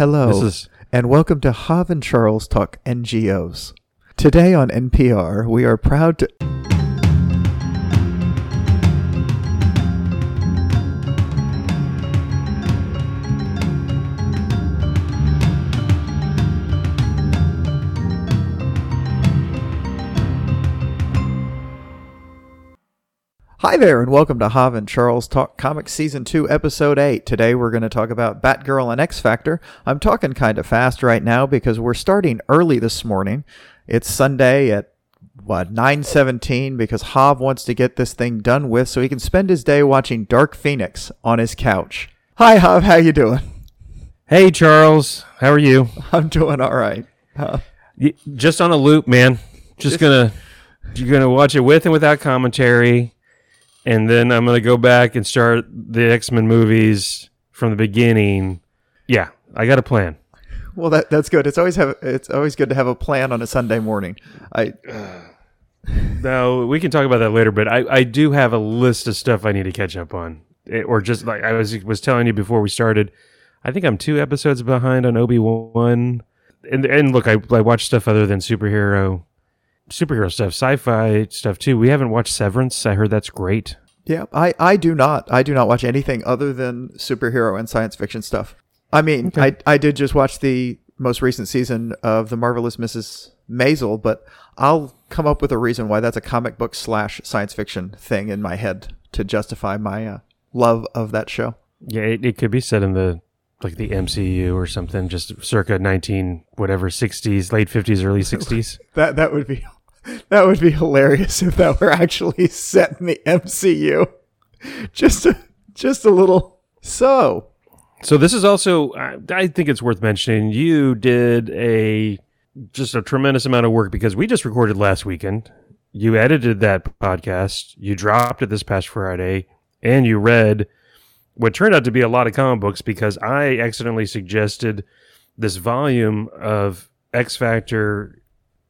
Hello, This is and welcome to Hav and Charles Talk NGOs. Today on NPR, we are proud to. Hi there, and welcome to Hav and Charles Talk Comics Season 2, Episode 8. Today we're going to talk about Batgirl and X Factor. I'm talking kind of fast right now because we're starting early this morning. It's Sunday at what 9:17 because Hav wants to get this thing done with so he can spend his day watching Dark Phoenix on his couch. Hi Hav, how you doing? Hey Charles, how are you? I'm doing all right. Uh, Just on a loop, man. Just gonna you're gonna watch it with and without commentary, and then I'm gonna go back and start the X Men movies from the beginning. Yeah, I got a plan. well, that that's good. It's always have it's always good to have a plan on a Sunday morning. I No, we can talk about that later, but I, I do have a list of stuff I need to catch up on, Eh, or just like I was was telling you before we started. I think I'm two episodes behind on Obi Wan, and and look, I I watch stuff other than superhero, superhero stuff, sci-fi stuff too. We haven't watched Severance. I heard that's great. Yeah, I, I do not. I do not watch anything other than superhero and science fiction stuff. I mean, Okay. I I did just watch the most recent season of the marvelous Mrs. Maisel, but I'll come up with a reason why that's a comic book slash science fiction thing in my head to justify my uh, love of that show. Yeah, it, it could be set in the like the MCU or something, just circa 19 whatever 60s, late 50s, early 60s. That that would be that would be hilarious if that were actually set in the MCU. Just a just a little so. So this is also, I think it's worth mentioning. You did a just a tremendous amount of work because we just recorded last weekend. You edited that podcast. You dropped it this past Friday, and you read what turned out to be a lot of comic books because I accidentally suggested this volume of X Factor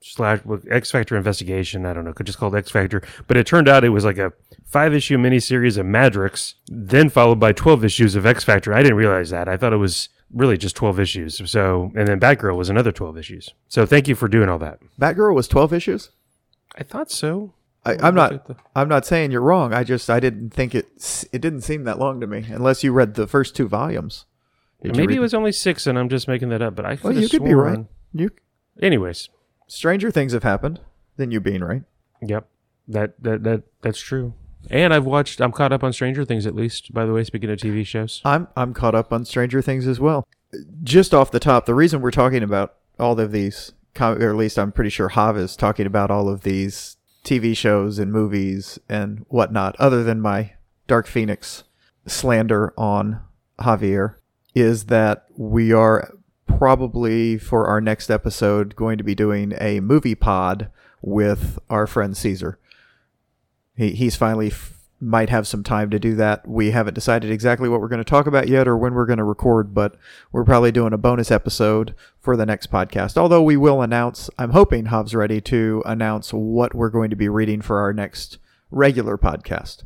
slash X Factor investigation. I don't know, could just called X Factor, but it turned out it was like a five issue miniseries of Madrox, then followed by twelve issues of X Factor. I didn't realize that. I thought it was really just twelve issues. So, and then Batgirl was another twelve issues. So, thank you for doing all that. Batgirl was twelve issues. I thought so. I, I'm not. I'm not saying you're wrong. I just I didn't think it. It didn't seem that long to me, unless you read the first two volumes. Did Maybe it was only six, and I'm just making that up. But I Well, you could be right. You Anyways, stranger things have happened than you being right. Yep. That that that that's true. And I've watched I'm caught up on Stranger Things at least, by the way, speaking of TV shows. I'm I'm caught up on Stranger Things as well. Just off the top, the reason we're talking about all of these, or at least I'm pretty sure Hav is talking about all of these TV shows and movies and whatnot, other than my Dark Phoenix slander on Javier, is that we are probably for our next episode going to be doing a movie pod with our friend Caesar. He, he's finally f- might have some time to do that. We haven't decided exactly what we're going to talk about yet or when we're going to record, but we're probably doing a bonus episode for the next podcast. Although we will announce, I'm hoping Hav's ready to announce what we're going to be reading for our next regular podcast.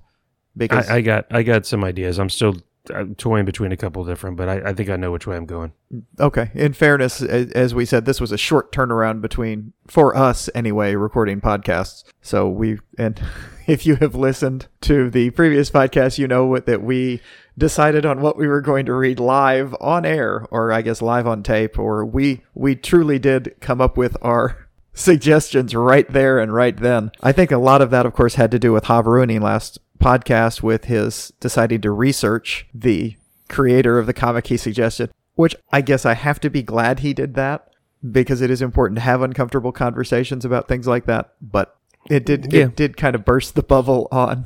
Because I, I got I got some ideas. I'm still uh, toying between a couple different, but I, I think I know which way I'm going. Okay. In fairness, as we said, this was a short turnaround between, for us anyway, recording podcasts. So we, and if you have listened to the previous podcast, you know that we decided on what we were going to read live on air, or I guess live on tape, or we, we truly did come up with our suggestions right there and right then. I think a lot of that, of course, had to do with Havaruni last podcast with his deciding to research the creator of the comic he suggested, which I guess I have to be glad he did that because it is important to have uncomfortable conversations about things like that. But it did Yeah. it did kind of burst the bubble on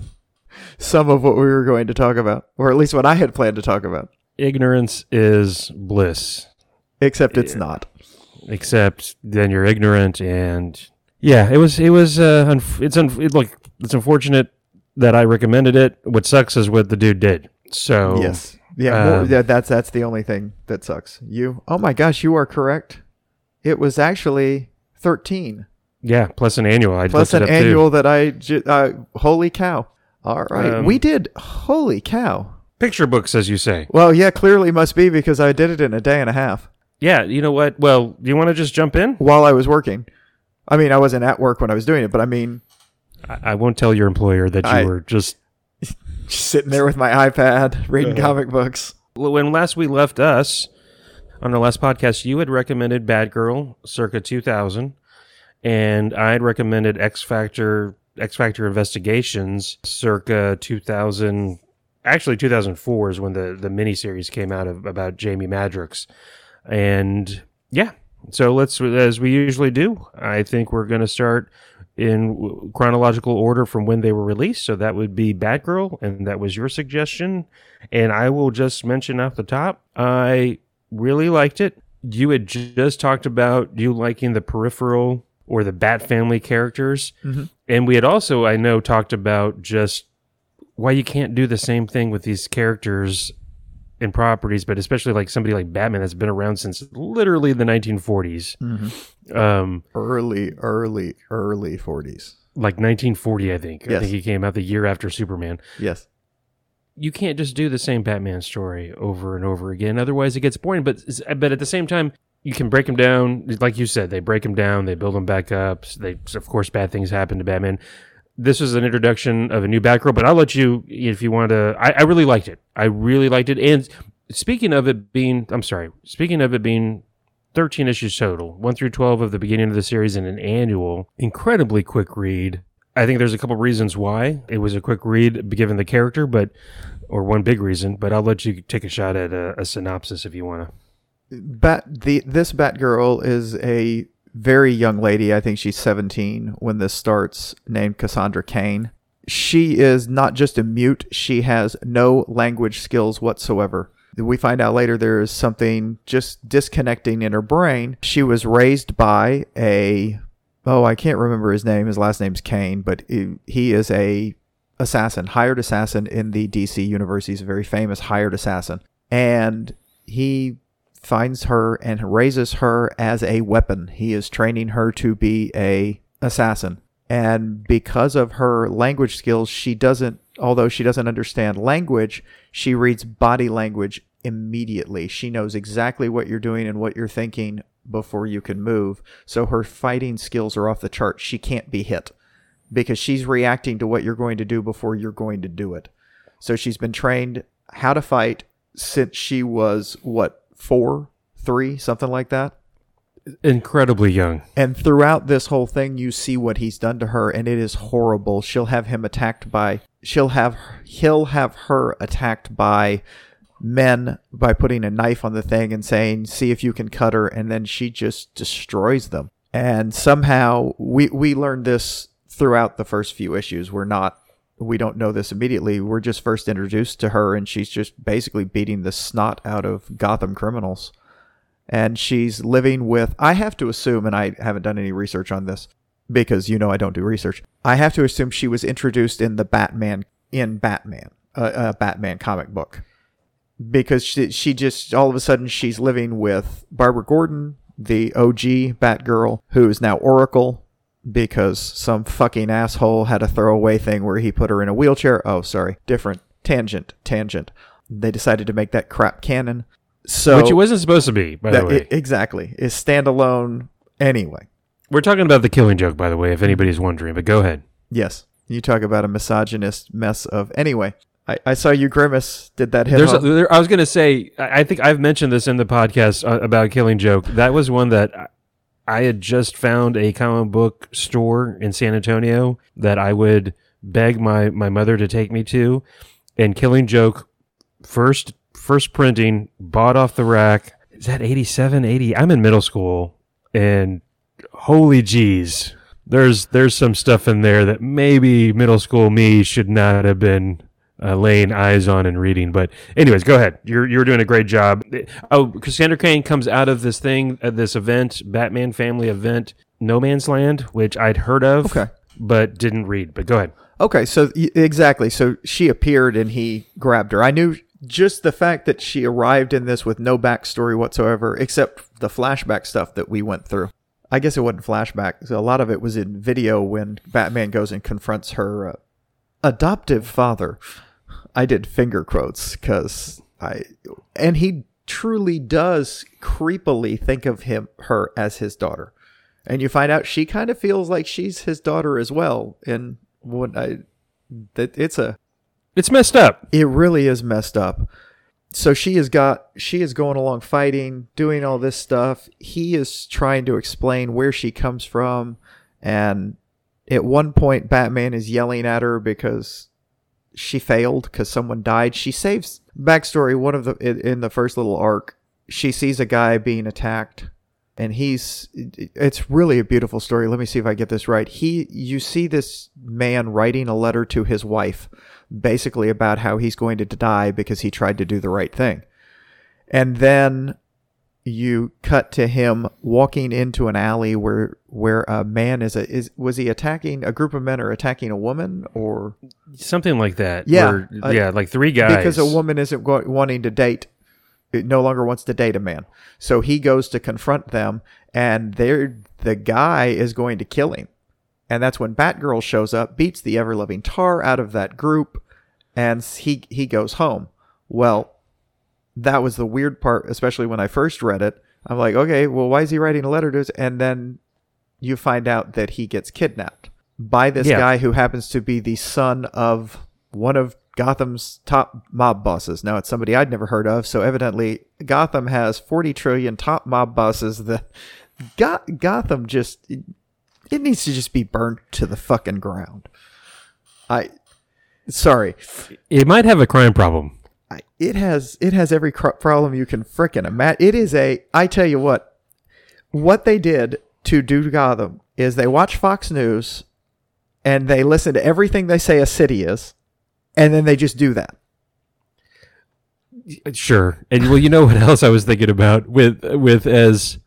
some of what we were going to talk about, or at least what I had planned to talk about. Ignorance is bliss. Except it's not. Except then you're ignorant and yeah, it was it was uh unf- it's un- it, look it's unfortunate that I recommended it. What sucks is what the dude did. So Yes. Yeah, more, um, yeah, that's that's the only thing that sucks. You, oh my gosh, you are correct. It was actually thirteen yeah, plus an annual. I plus an up, too. annual that I. ju- Uh, holy cow! All right, Um, we did. Holy cow! picture books, as you say. Well, yeah, clearly must be because I did it in a day and a half. Yeah, you know what? Well, do you want to just jump in? while I was working. I mean, I wasn't at work when I was doing it, but I mean, I, I won't tell your employer that you I- were just just sitting there with my iPad reading Uh-huh. comic books. when last we left us on the last podcast, you had recommended Batgirl circa 2000, and I had recommended X Factor X Factor Investigations circa 2000. Actually, 2004 is when the the miniseries came out of about Jamie Madrox, and yeah. So let's, as we usually do, I think we're going to start in chronological order from when they were released. So that would be Batgirl, and that was your suggestion. And I will just mention off the top, I really liked it. You had just talked about you liking the peripheral or the Bat family characters. Mhm. And we had also, I know, talked about just why you can't do the same thing with these characters and properties, but especially like somebody like Batman that's been around since literally the 1940s. Um, Early, early, early 40s. like 1940, I think. I think he came out the year after Superman. Yes. you can't just do the same Batman story over and over again. Otherwise, it gets boring. But but at the same time, you can break them down. Like you said, they break them down, they build them back up. They of course bad things happen to Batman. This was an introduction of a new Batgirl, but I'll let you if you want to. I, I really liked it. I really liked it. And speaking of it being, I'm sorry. Speaking of it being 13 issues total, 1 through 12 of the beginning of the series and an annual, incredibly quick read. I think there's a couple reasons why it was a quick read given the character, but or one big reason, but I'll let you take a shot at a, a synopsis if you want to. Bat the this Batgirl is a very young lady. I think she's 17 when this starts, named Cassandra Cain. She is not just a mute, she has no language skills whatsoever. We find out later there is something just disconnecting in her brain. She was raised by a oh, I can't remember his name. His last name's Cain, but he, is a assassin, hired assassin in the DC universe. He's a very famous hired assassin. And he finds her and raises her as a weapon. He is training her to be a assassin. And because of her language skills, she doesn't although she doesn't understand language, she reads body language immediately. She knows exactly what you're doing and what you're thinking before you can move. So her fighting skills are off the chart. She can't be hit because she's reacting to what you're going to do before you're going to do it. So she's been trained how to fight since she was what, 4, 3, something like that. Incredibly young. And throughout this whole thing, you see what he's done to her, and it is horrible. She'll have him attacked by, she'll have, he'll have her attacked by men by putting a knife on the thing and saying, "See if you can cut her," and then she just destroys them. And somehow we we learned this throughout the first few issues. We're not, we don't know this immediately. We're just first introduced to her, and she's just basically beating the snot out of Gotham criminals and she's living with I have to assume and I haven't done any research on this because you know I don't do research. I have to assume she was introduced in the Batman in Batman, a Batman comic book. Because she, she just all of a sudden she's living with Barbara Gordon, the OG Batgirl, who is now Oracle because some fucking asshole had a throwaway thing where he put her in a wheelchair. Oh, sorry. Different tangent, tangent. They decided to make that crap canon. So Which it wasn't supposed to be, by that, the way. i- exactly is standalone anyway. We're talking about the killing joke, by the way, if anybody's wondering, but go ahead. Yes, you talk about a misogynist mess of anyway. I, I saw you grimace. Did that hit There's a, there, I was going to say, I I think I've mentioned this in the podcast uh, about Killing Joke. That was one that I- had just found a comic book store in San Antonio that I would beg my, my mother to take me to. And Killing Joke, first first printing, bought off the rack. Is that 87, 80? I'm in middle school. And holy jeez, there's there's some stuff in there that maybe middle school me should not have been uh, laying eyes on and reading. But anyways, go ahead. You're you're doing a great job. Oh, Cassandra Kane comes out of this thing, uh, this event, Batman Family event, No Man's Land, which I'd heard of, Okay. but didn't read. But go ahead. Okay, so exactly. So she appeared and he grabbed her. I knew just the fact that she arrived in this with no backstory whatsoever, except the flashback stuff that we went through. I guess it wasn't flashback. So a lot of it was in video when Batman goes and confronts her uh, adoptive father. I did finger quotes because I, and he truly does creepily think of him her as his daughter. And you find out she kind of feels like she's his daughter as well. And when I that it's a It's messed up. it really is messed up. So she has got she is going along fighting, doing all this stuff. He is trying to explain where she comes from and at one point Batman is yelling at her because she failed because someone died. She saves backstory one of the in in the first little arc. She sees a guy being attacked and he's it's really a beautiful story. Let me see if I get this right. He you see this man writing a letter to his wife basically about how he's going to die because he tried to do the right thing. And then you cut to him walking into an alley where where a man is a is was he attacking a group of men or attacking a woman or Something like that. Yeah, where- uh, yeah, like three guys. because a woman isn't go- wanting to date it no longer wants to date a man so he goes to confront them and they're the guy is going to kill him and that's when batgirl shows up beats the ever-loving tar out of that group and he he goes home well that was the weird part especially when i first read it i'm like okay well why is he writing a letter to us and then you find out that he gets kidnapped by this Yeah. guy who happens to be the son of one of Gotham's top mob bosses. Now it's somebody I'd never heard of, so evidently Gotham has 40 trillion top mob bosses that Go- Gotham just it needs to just be burnt to the fucking ground. I sorry. it might have a crime problem. It has it has every cr- problem you can frickin' imagine. It is a. I tell you what, what they did to do Gotham is they watch Fox News, and they listen to everything they say a city is, and then they just do that. Sure. And well, you know what else I was thinking about with with as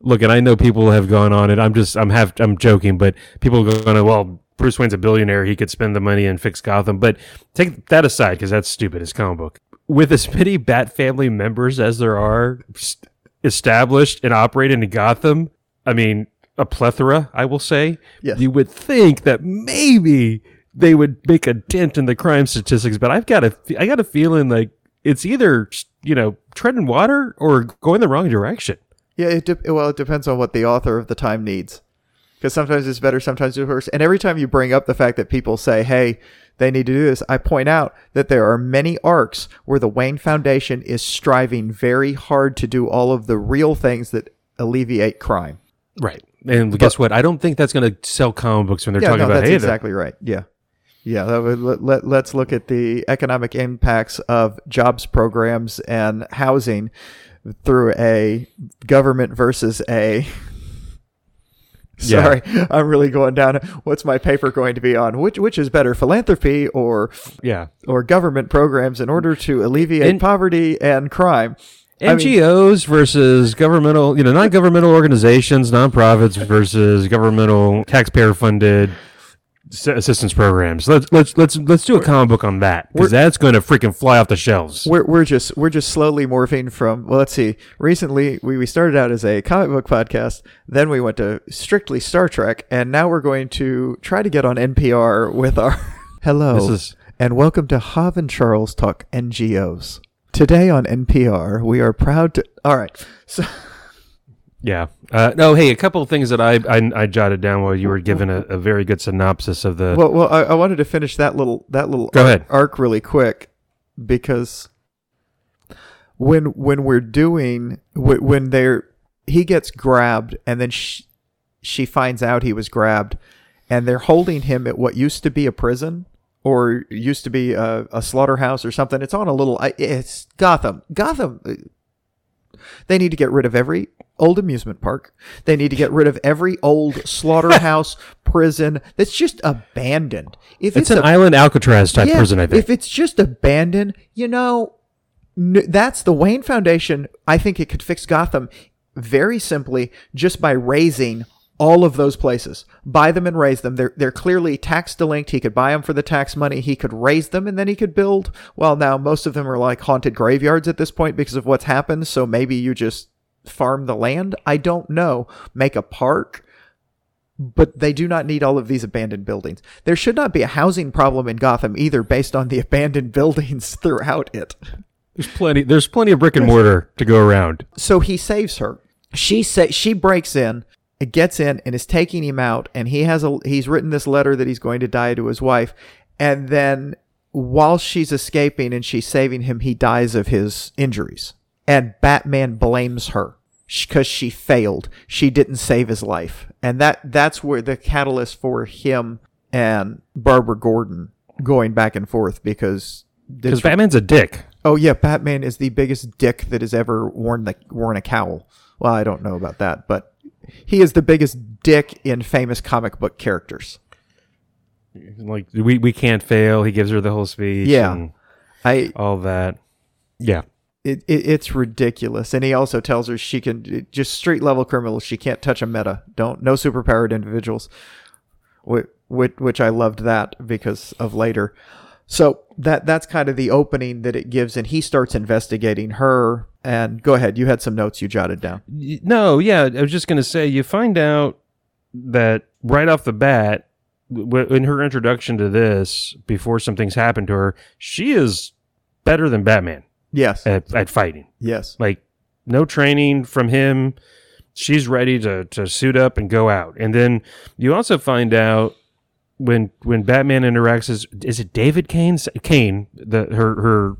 look, and I know people have gone on it. I'm just I'm half I'm joking, but people are going, to well, Bruce Wayne's a billionaire. He could spend the money and fix Gotham. But take that aside because that's stupid. It's comic book. With as many Bat family members as there are established and operating in Gotham, I mean, a plethora, I will say. Yes. You would think that maybe they would make a dent in the crime statistics, but I've got a, I got a feeling like it's either, you know, treading water or going the wrong direction. Yeah, it de- well, it depends on what the author of the time needs. Because sometimes it's better, sometimes it's worse. And every time you bring up the fact that people say, hey, they need to do this, I point out that there are many arcs where the Wayne Foundation is striving very hard to do all of the real things that alleviate crime. Right. And guess what? I don't think that's going to sell comic books when they're yeah, talking no, about that's hey, exactly right. Yeah. Yeah, would, let, let, let's look at the economic impacts of jobs programs and housing through a government versus a. Yeah. Sorry, I'm really going down. What's my paper going to be on? Which which is better, philanthropy or yeah. or government programs in order to alleviate And- poverty and crime? I mean- NGOs versus governmental, you know, non-governmental organizations, nonprofits versus governmental taxpayer-funded assistance programs. Let's let's let's let's do a comic book on that because that's going to freaking fly off the shelves. we're we're just we're just slowly morphing from well let's see recently we, we started out as a comic book podcast then we went to strictly star trek and now we're going to try to get on npr with our hello This is- and welcome to hav and charles talk ngos today on npr we are proud to all right so Yeah. Uh, no. Hey, a couple of things that I I, I jotted down while you were giving a, a very good synopsis of the. well, well I, I wanted to finish that little that little Go arc, ahead. arc really quick because when when we're doing when they're he gets grabbed and then she, she finds out he was grabbed and they're holding him at what used to be a prison or used to be a, a slaughterhouse or something it's on a little it's gotham gotham uh, they need to get rid of every old amusement park. They need to get rid of every old slaughterhouse prison that's just abandoned. If it's it's, an a, island Alcatraz type yeah, prison, I think. if it's just abandoned, you know, that's the Wayne Foundation. I think it could fix Gotham very simply just by razing all of those places. Buy them and raze them. They're they're clearly tax delinked. He could buy them for the tax money. He could raze them and then he could build. Well, now most of them are like haunted graveyards at this point because of what's happened. So maybe you just farm the land. I don't know. Make a park but they do not need all of these abandoned buildings. There should not be a housing problem in Gotham either based on the abandoned buildings throughout it. There's plenty. There's plenty of brick and mortar to go around. So he saves her. She say she breaks in, gets in, and is taking him out. And he has a he's written this letter that he's going to die to his wife. And then while she's escaping and she's saving him, he dies of his injuries. And Batman blames her because she failed. She didn't save his life, and that that's where the catalyst for him and Barbara Gordon going back and forth because Because Batman's a dick. Oh yeah, Batman is the biggest dick that has ever worn the worn a cowl. Well, I don't know about that, but he is the biggest dick in famous comic book characters. Like we we can't fail. He gives her the whole speech. Yeah. and I all that. Yeah. It, it it's ridiculous, and he also tells her she can just street level criminals. She can't touch a meta. Don't no superpowered individuals. Which, which I loved that because of later. So that that's kind of the opening that it gives, and he starts investigating her. And go ahead, you had some notes you jotted down. No, yeah, I was just going to say you find out that right off the bat in her introduction to this before something's happened to her, she is better than Batman Yes, at, at fighting. yes, Like no training from him. She's ready to to suit up and go out. And then you also find out when when Batman interacts is is it David Cain Cain the her her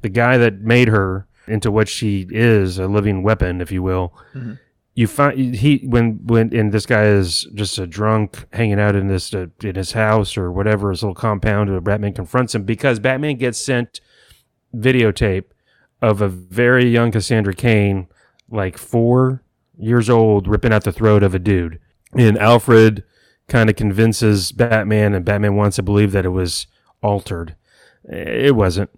the guy that made her into what she is a living weapon if you will. Mhm. You find he when when and this guy is just a drunk hanging out in this uh, in his house or whatever his little compound. And Batman confronts him because Batman gets sent videotape of a very young Cassandra Cain, like four years old, ripping out the throat of a dude. And Alfred kind of convinces Batman, and Batman wants to believe that it was altered. It wasn't.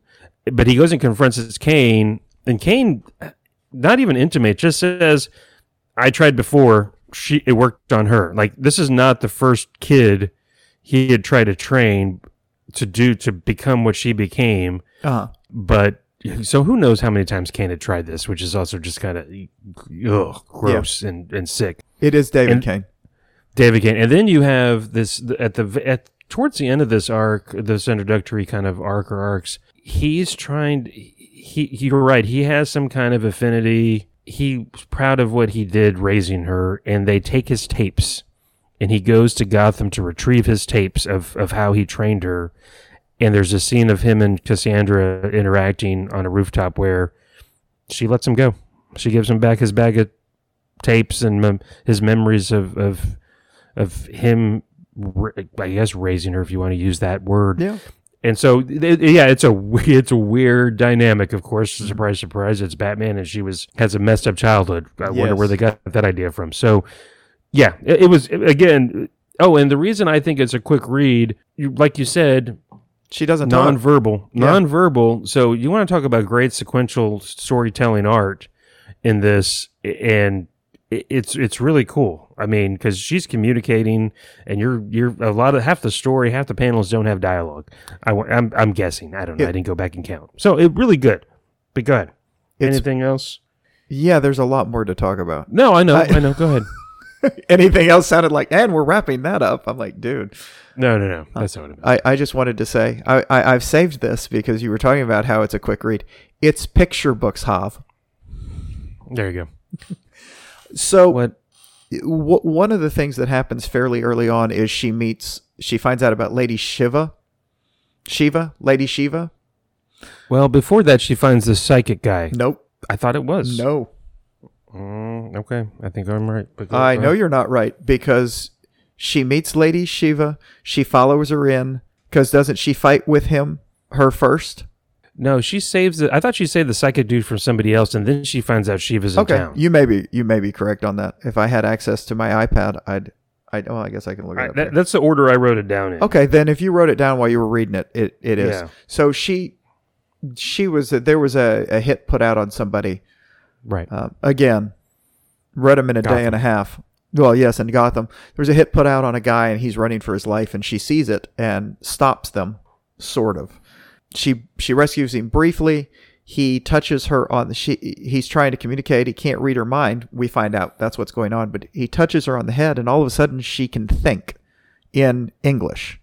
But he goes and confronts Cain, and Cain, not even intimate, just says, I tried before. She it worked on her. Like this is not the first kid he had tried to train to do to become what she became uh-huh. But so who knows how many times Cain had tried this, which is also just kind of gross and, and sick. It is David And- Cain. David Cain, and then you have this at the at towards the end of this arc, this introductory kind of arc or arcs. He's trying. He you're right. He has some kind of affinity. He's proud of what he did raising her, and they take his tapes, and he goes to Gotham to retrieve his tapes of of how he trained her. And there's a scene of him and Cassandra interacting on a rooftop where she lets him go. She gives him back his bag of tapes and mem- his memories of of of him, I guess, raising her, if you want to use that word. Yeah. And so, it- yeah, it's a it's a weird dynamic. Of course, surprise, surprise, it's Batman, and she was has a messed up childhood. I wonder where they got that idea from. So, yeah, it, it was again. Oh, and the reason I think it's a quick read, you, like you said, She doesn't nonverbal, Yeah. nonverbal. So you want to talk about great sequential storytelling art in this, and it's it's really cool. I mean, because she's communicating, and you're you're a lot of half the story, half the panels don't have dialogue. I, am I'm guessing. I don't know. Yeah. I didn't go back and count. So it really good. But go ahead. Anything else? Yeah, there's a lot more to talk about. No, I know. I- I, know. Go ahead. Anything else sounded like, and we're wrapping that up. I'm like, dude, No, no, no. That's not what I meant. I, I just wanted to say, I, I, I've saved this because you were talking about how it's a quick read. It's picture books, Hav. There you go. So What? w- one of the things that happens fairly early on is she meets, she finds out about Lady Shiva. Shiva? Lady Shiva? Well, before that, she finds the psychic guy. Nope. I thought it was. No. Mm, okay, I think I'm right. But go- I go know ahead. you're not right because she meets Lady Shiva. She follows her in because doesn't she fight with him her first? No, she saves it. I thought she saved the psychic dude from somebody else, and then she finds out Shiva's in Okay, town. you may be you may be correct on that. If I had access to my iPad, I'd I well, I guess I can look it Right, up. that, that's the order I wrote it down in. Okay, then if you wrote it down while you were reading it, it, it is. Yeah. So she she was there was a, a hit put out on somebody Right. uh, again. Read them in a day and a half. Well, yes, in Gotham, there's a hit put out on a guy, and he's running for his life, and she sees it and stops them, sort of. She she rescues him briefly. He touches her on the she. He's trying to communicate. He can't read her mind. We find out that's what's going on. But he touches her on the head, and all of a sudden she can think in English,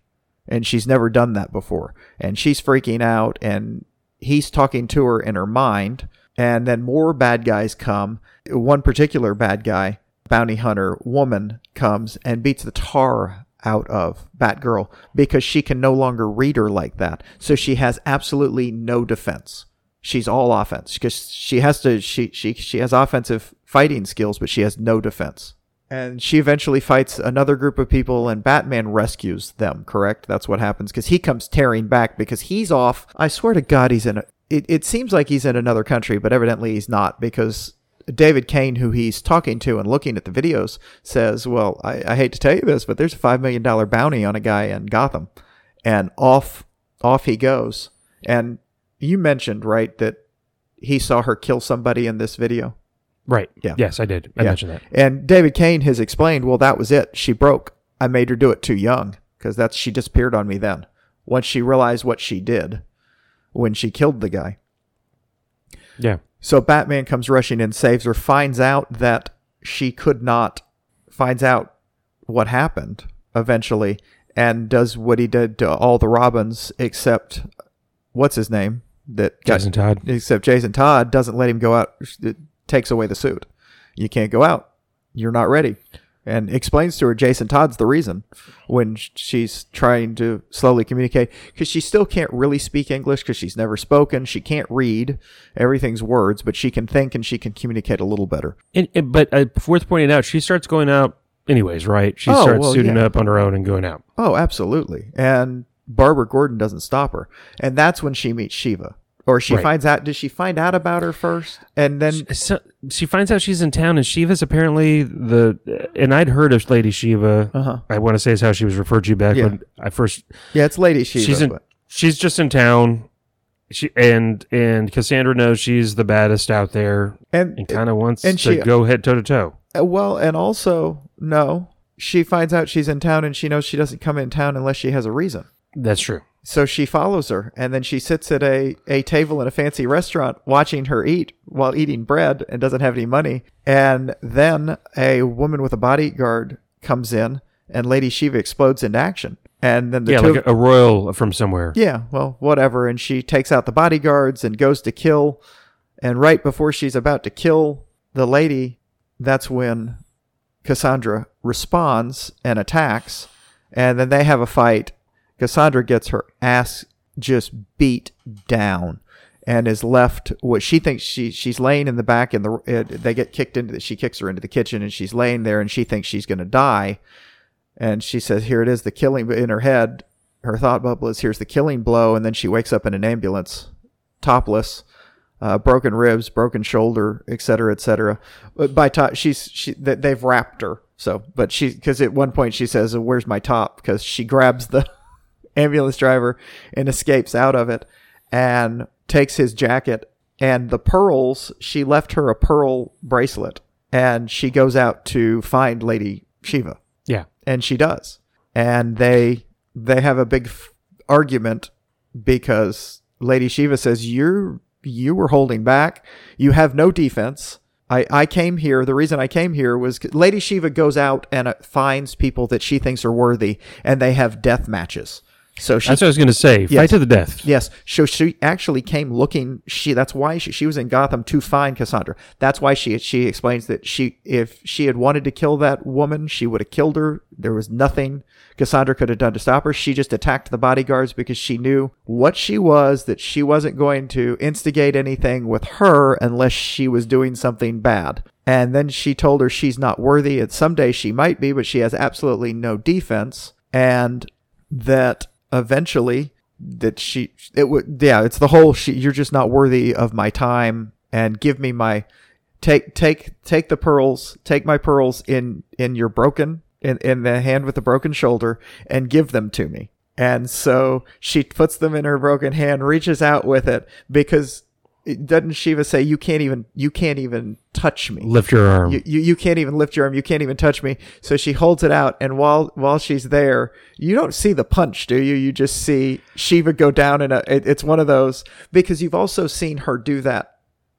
and she's never done that before. And she's freaking out, and he's talking to her in her mind, and then more bad guys come. One particular bad guy, bounty hunter woman, comes and beats the tar out of Batgirl because she can no longer read her like that. So she has absolutely no defense. She's all offense because she has to. She she she has offensive fighting skills, but she has no defense. And she eventually fights another group of people, and Batman rescues them. Correct? That's what happens because he comes tearing back because he's off. I swear to God, he's in. A, it it seems like he's in another country, but evidently he's not because David Cain, who he's talking to and looking at the videos, says, "Well, I, I hate to tell you this, but there's a five million dollar bounty on a guy in Gotham," and off off he goes. And you mentioned right that he saw her kill somebody in this video. Right. Yeah. Yes, I did. I Yeah. mentioned that. And David Cain has explained, well, that was it. She broke. I made her do it too young because that's she disappeared on me then. Once she realized what she did when she killed the guy. Yeah. So Batman comes rushing in, saves her, finds out that she could not, finds out what happened eventually, and does what he did to all the Robins except what's his name that got Jason Todd. except Jason Todd doesn't let him go out. It takes away the suit. You can't go out. You're not ready. And explains to her Jason Todd's the reason when she's trying to slowly communicate because she still can't really speak English because she's never spoken. She can't read. Everything's words, but she can think and she can communicate a little better. And, and- but uh, worth pointing out, she starts going out anyways, right? She Oh, starts well, suiting yeah. up on her own and going out. Oh, absolutely. And Barbara Gordon doesn't stop her. And that's when she meets Shiva. Or she Right. finds out. Does she find out about her first? And then So she finds out she's in town, and Shiva's apparently the. And I'd heard of Lady Shiva. Uh-huh. I want to say is how she was referred to back Yeah. when I first. yeah, it's Lady Shiva. she's in. She's just in town. She and and Cassandra knows she's the baddest out there, and and kind of wants and to she- go head toe to toe. Uh, Well, and also, no, she finds out she's in town and she knows she doesn't come in town unless she has a reason. That's true. So she follows her and then she sits at a, a table in a fancy restaurant watching her eat while eating bread and doesn't have any money. And then a woman with a bodyguard comes in and Lady Shiva explodes into action. And then the yeah, like a, a royal from somewhere. yeah, well, whatever. And she takes out the bodyguards and goes to kill. And right before she's about to kill the lady, that's when Cassandra responds and attacks. And then they have a fight. Cassandra gets her ass just beat down and is left what she thinks she she's laying in the back and the they get kicked into the, she kicks her into the kitchen and she's laying there and she thinks she's going to die. And she says here it is the killing in her head her thought bubble is here's the killing blow and then she wakes up in an ambulance topless uh, broken ribs broken shoulder etc etc but by top she's she they've wrapped her. So but she because at one point she says where's my top? Because she grabs the ambulance driver and escapes out of it and takes his jacket and the pearls she left her a pearl bracelet and she goes out to find lady shiva Yeah. and she does and they they have a big f- argument because lady shiva says you're you were holding back you have no defense I, I came here. The reason I came here was Lady Shiva goes out and uh, finds people that she thinks are worthy, and they have death matches. So she That's what I was going to say. Yes. Fight to the death. Yes. So she actually came looking. She that's why she, she was in Gotham to find Cassandra. That's why she she explains that she if she had wanted to kill that woman, she would have killed her. There was nothing Cassandra could have done to stop her. She just attacked the bodyguards because she knew what she was that she wasn't going to instigate anything with her unless she was doing something bad. And then she told her she's not worthy. And someday she might be, but she has absolutely no defense. And that eventually that she it would yeah it's the whole she you're just not worthy of my time and give me my take take take the pearls take my pearls in in your broken in in the hand with the broken shoulder and give them to me. And so she puts them in her broken hand reaches out with it because doesn't Shiva say you can't even you can't even touch me. Lift your arm. you, you you can't even lift your arm. You can't even touch me. So she holds it out and while while she's there you don't see the punch do you? You just see shiva go down and it, it's one of those because you've also seen her do that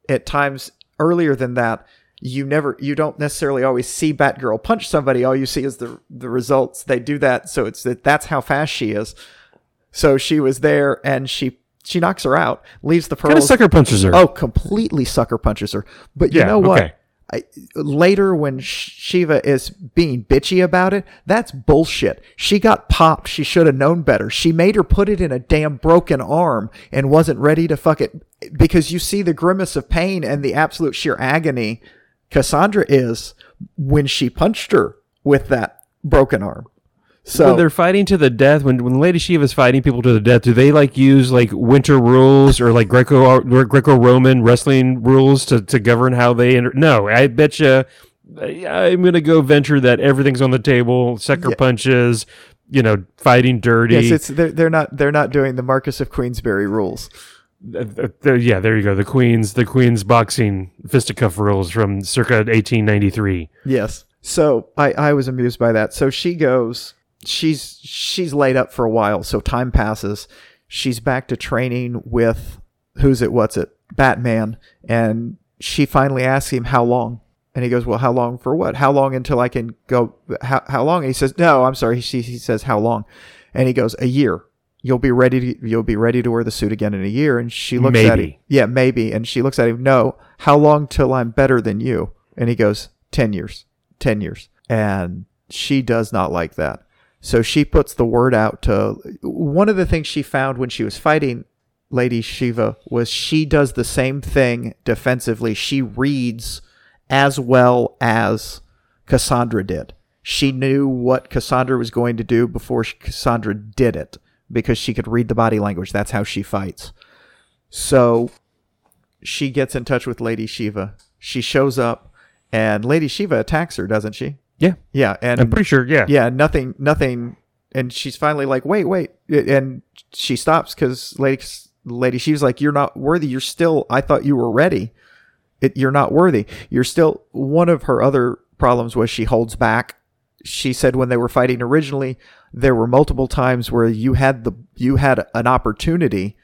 at times earlier than that. You never you don't necessarily always see batgirl punch somebody. All you see is the the results. They do that so it's that that's how fast she is. So she was there and she she knocks her out, leaves the pearls. Kind of sucker punches her. Oh, completely sucker punches her. But you Yeah, know what? okay. I, later, when Shiva is being bitchy about it, that's bullshit. She got popped. She should have known better. She made her put it in a damn broken arm and wasn't ready to fuck it because you see the grimace of pain and the absolute sheer agony Cassandra is when she punched her with that broken arm. So when they're fighting to the death, when when Lady Shiva's fighting people to the death, do they like use like winter rules or like Greco Greco Roman wrestling rules to, to govern how they enter? No, I bet you. I'm gonna go venture that everything's on the table, sucker Yeah. punches, you know, fighting dirty. yes, it's they're, they're not they're not doing the Marquess of Queensberry rules. Uh, uh, yeah, there you go. The Queen's the Queen's boxing fisticuff rules from circa 1893. Yes. So I, I was amused by that. So she goes, she's she's laid up for a while. So time passes. She's back to training with who's it? What's it? Batman. And she finally asks him how long. And he goes, well, how long for what? How long until I can go? How, how long? And he says, no, I'm sorry. He, he says, how long? And he goes, a year. You'll be ready to, you'll be ready to wear the suit again in a year. And she looks at him. Yeah, maybe. And she looks at him, no, how long till I'm better than you? And he goes, 10 years. 10 years. And she does not like that. So she puts the word out to one of the things she found when she was fighting Lady Shiva was she does the same thing defensively. She reads as well as Cassandra did. She knew what Cassandra was going to do before Cassandra did it because she could read the body language. That's how she fights. So she gets in touch with Lady Shiva. She shows up and Lady Shiva attacks her, doesn't she? Yeah, Yeah, and I'm pretty sure. Yeah, yeah, nothing, nothing, and she's finally like, wait, wait, and she stops because Lady Lady Shiva's like, you're not worthy. You're still. I thought you were ready. It, you're not worthy. You're still. One of her other problems was she holds back. She said when they were fighting originally, there were multiple times where you had the you had an opportunity.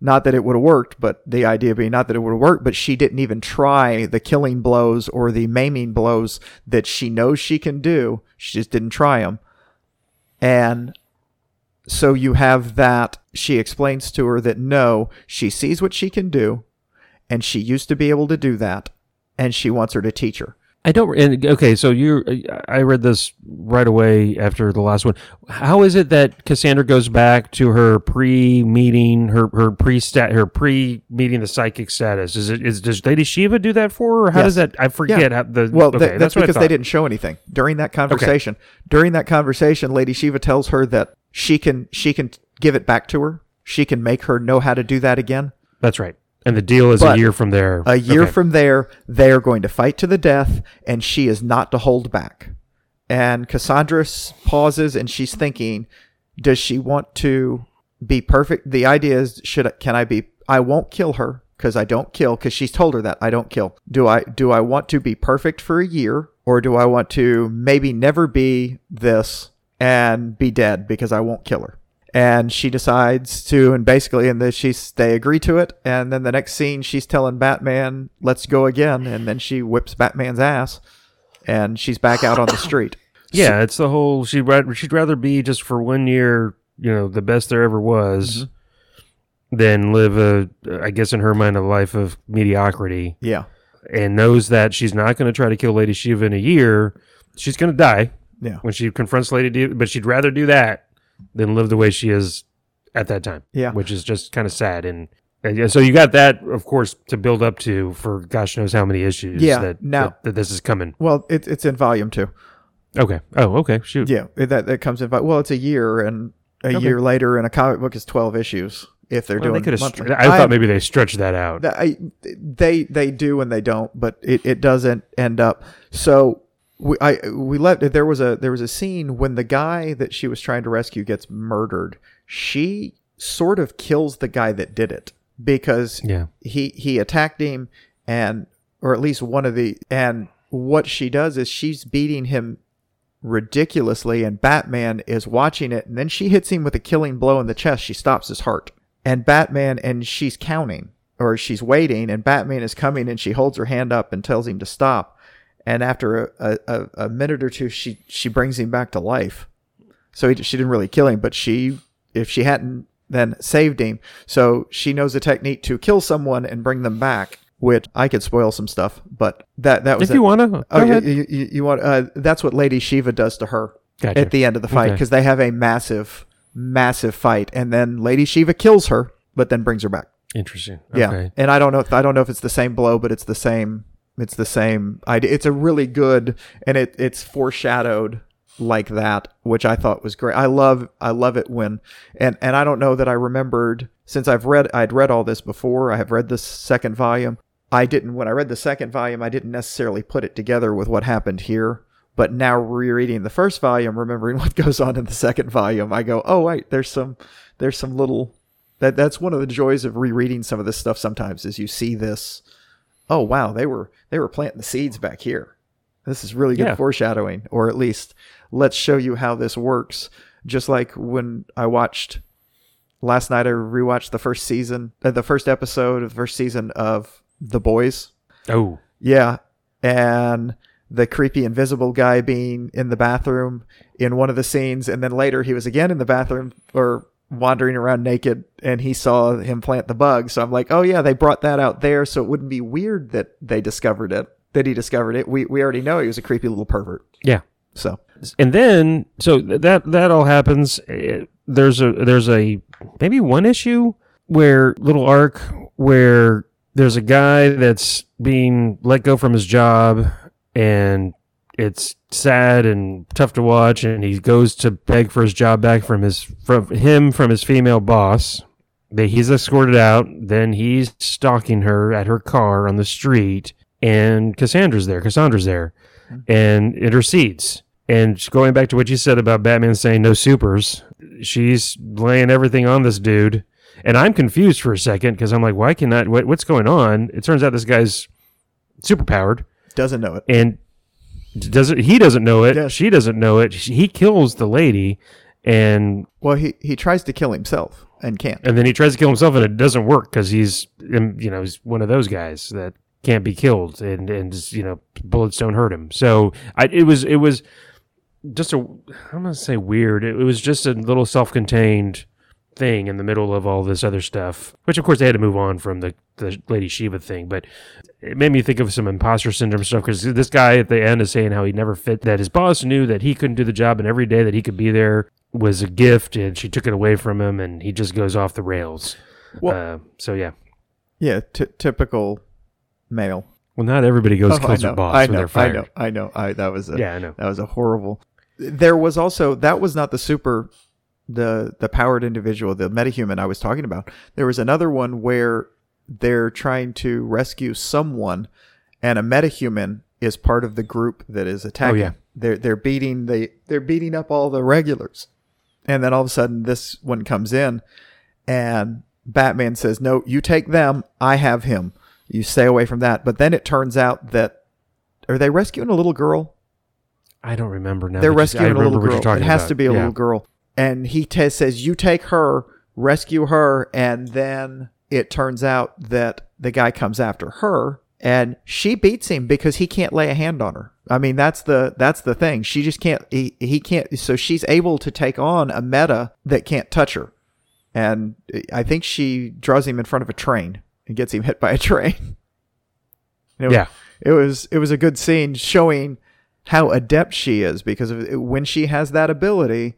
Not that it would have worked, but the idea being not that it would have worked, but she didn't even try the killing blows or the maiming blows that she knows she can do. She just didn't try them. And so you have that. She explains to her that no, she sees what she can do, and she used to be able to do that, and she wants her to teach her. I don't. And, okay, so you, I read this right away after the last one. How is it that Cassandra goes back to her pre-meeting, her her pre-stat, her pre-meeting the psychic status? Is it is does Lady Shiva do that for her? Or how Yes. does that? I forget how the. Well, okay, that- that's, what I because they didn't show anything during that conversation. During that conversation, Lady Shiva tells her that she can she can give it back to her. She can make her know how to do that again. That's right. And the deal is But a year from there. A year Okay. from there, they are going to fight to the death, and she is not to hold back. And Cassandra pauses, and she's thinking, does she want to be perfect? The idea is, should I, can I be? I won't kill her because I don't kill. Because she's told her that I don't kill. Do I? Do I want to be perfect for a year, or do I want to maybe never be this and be dead because I won't kill her? And she decides to and basically and the she's they agree to it and then the next scene she's telling batman let's go again and then she whips batman's ass and she's back out on the street Yeah, it's the whole. She'd rather she'd rather be just for one year, you know, the best there ever was, Mm-hmm. than live a, I guess in her mind, a life of mediocrity. yeah And knows that she's not going to try to kill Lady Shiva in a year. She's going to die yeah when she confronts Lady D. But she'd rather do that than live the way she is at that time. Yeah. which is just kind of sad. And, and yeah, so you got that, of course, to build up to for gosh knows how many issues. Yeah, that now- that, that this is coming. well it, it's in volume two Okay. Oh, okay. Shoot. yeah that, that comes in well it's a year and a Okay. year later and a comic book is 12 issues if they're Well, doing have. monthly. I thought I'm- maybe they stretched that out. I, they they do and they don't, but it, it doesn't end up. So we I we left. There was a there was a scene when the guy that she was trying to rescue gets murdered. She sort of kills the guy that did it because Yeah. he he attacked him and or at least one of the and what she does is she's beating him ridiculously and Batman is watching it and then she hits him with a killing blow in the chest she stops his heart and Batman and she's counting or she's waiting and Batman is coming and she holds her hand up and tells him to stop and after a, a, a minute or two she she brings him back to life so he, she didn't really kill him but she if she hadn't then saved him. So she knows a technique to kill someone and bring them back. Which I could spoil some stuff, but that that was If it. you want to, Oh, you, you, you- you want? Uh, that's what Lady Shiva does to her Gotcha. at the end of the fight Okay. because they have a massive, massive fight, and then Lady Shiva kills her, but then brings her back. Interesting. Yeah, and I don't know. If, I don't know if it's the same blow, but it's the same. It's the same idea. It's a really good, and it it's foreshadowed like that, which I thought was great. I love I love it when, and and I don't know that I remembered since I've read I'd read all this before. I have read the second volume. I didn't when I read the second volume. I didn't necessarily put it together with what happened here. But now rereading the first volume, remembering what goes on in the second volume, I go, oh wait, there's some there's some little that that's one of the joys of rereading some of this stuff sometimes is you see this oh wow they were they were planting the seeds back here this is really good Yeah. foreshadowing or at least let's show you how this works just like when i watched last night i rewatched the first season uh, the first episode of the first season of the boys Oh, yeah. And the creepy invisible guy being in the bathroom in one of the scenes. And then later he was again in the bathroom or wandering around naked and he saw him plant the bug. So I'm like, oh, yeah, they brought that out there. So it wouldn't be weird that they discovered it, that he discovered it. We, we already know he was a creepy little pervert. yeah. So and then so that that all happens Eh, there's a there's a maybe one issue where little arc where there's a guy that's being let go from his job and it's sad and tough to watch and he goes to beg for his job back from his from him from his female boss They- he's escorted out then he's stalking her at her car on the street and cassandra's there cassandra's there mm-hmm. and intercedes and going back to what you said about Batman saying no supers, she's laying everything on this dude. And I'm confused for a second because I'm like, why cannot, what, what's going on? It turns out this guy's super powered doesn't know it. and doesn't, he doesn't know it. Yes. She doesn't know it. He kills the lady and, Well, he, he tries to kill himself and can't. and then he tries to kill himself and it doesn't work because he's, you know, he's one of those guys that can't be killed and, and, you know, bullets don't hurt him. So I, it was, it was, just a I'm gonna say weird. It, it was just a little self-contained thing in the middle of all this other stuff, which of course they had to move on from the the Lady Shiva thing. But it made me think of some imposter syndrome stuff because this guy at the end is saying how he never fit. That his boss knew that he couldn't do the job, and every day that he could be there was a gift, and she took it away from him, and he just goes off the rails. Well- uh, so yeah. Yeah, t- typical male. Well, not everybody goes Oh, kills know, their boss I when know, they're fired. I know, I know. I that was a, Yeah, I know. That was a horrible. There was also that was not the super, the the powered individual, the metahuman I was talking about. There was another one where they're trying to rescue someone, and a metahuman is part of the group that is attacking. Oh, yeah. They're they're beating the they're beating up all the regulars, and then all of a sudden this one comes in, and Batman says, "No, you take them. I have him. You stay away from that." But then it turns out that are they rescuing a little girl? I don't remember now. They're you- rescuing a little girl. It has about. to be a Yeah. little girl. And he t- says, "You take her, rescue her," and then it turns out that the guy comes after her, and she beats him because he can't lay a hand on her. I mean, that's the that's the thing. She just can't. He, he can't. So she's able to take on a meta that can't touch her, and I think she draws him in front of a train and gets him hit by a train. It was- Yeah. it was it was a good scene showing how adept she is because of, when she has that ability,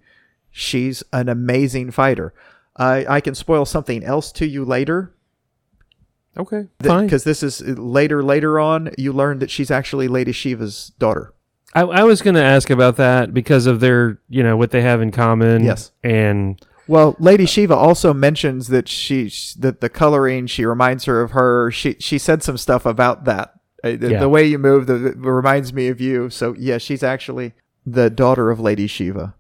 she's an amazing fighter. I I can spoil something else to you later Okay, fine. because this is later later on. You learn that she's actually Lady Shiva's daughter. I, I was going to ask about that because of their, you know, what they have in common. Yes. And Well, Lady Shiva also mentions that she that the coloring she reminds her of her. She she said some stuff about that. Uh, The, Yeah. the way you move the, it reminds me of you. So yeah, she's actually the daughter of Lady Shiva.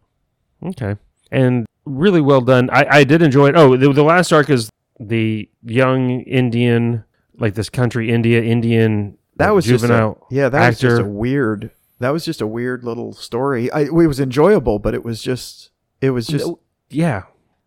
okay. And really well done. I, I did enjoy it. Oh, the, the last arc is the young Indian, like this country India Indian That was juvenile just a, yeah, that was just a weird. That was just a weird little story. I, it was enjoyable, but it was just it was just yeah.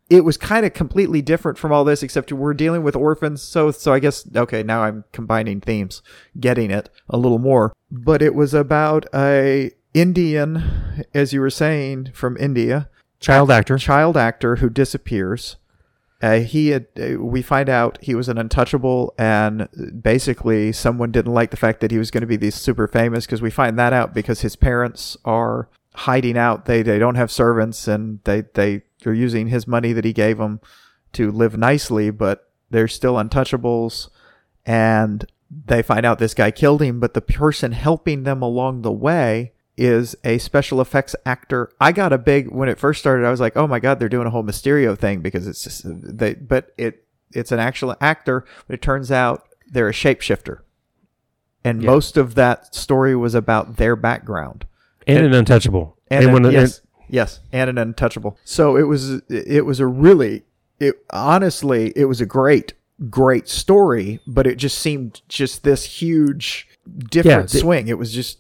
it was kind of completely different from all this, except we're dealing with orphans. So, so I guess okay, now I'm combining themes, getting it a little more. But it was about a Indian, as you were saying, from India, Child actor. child actor who disappears, Uh, he had. Uh, we find out he was an untouchable, and basically someone didn't like the fact that he was going to be this super famous because we find that out because his parents are hiding out. They they don't have servants, and they they are using his money that he gave them to live nicely, but they're still untouchables, and they find out this guy killed him. But the person helping them along the way is a special effects actor. I got a big when it first started. I was like, "Oh my god, they're doing a whole Mysterio thing because it's just they." But it it's an actual actor. But it turns out they're a shapeshifter, and Yeah. most of that story was about their background. and an untouchable. And, an- when the- yes, yes, and an untouchable. So it was it was a really it honestly it was a great great story, but it just seemed just this huge different the- swing. It was just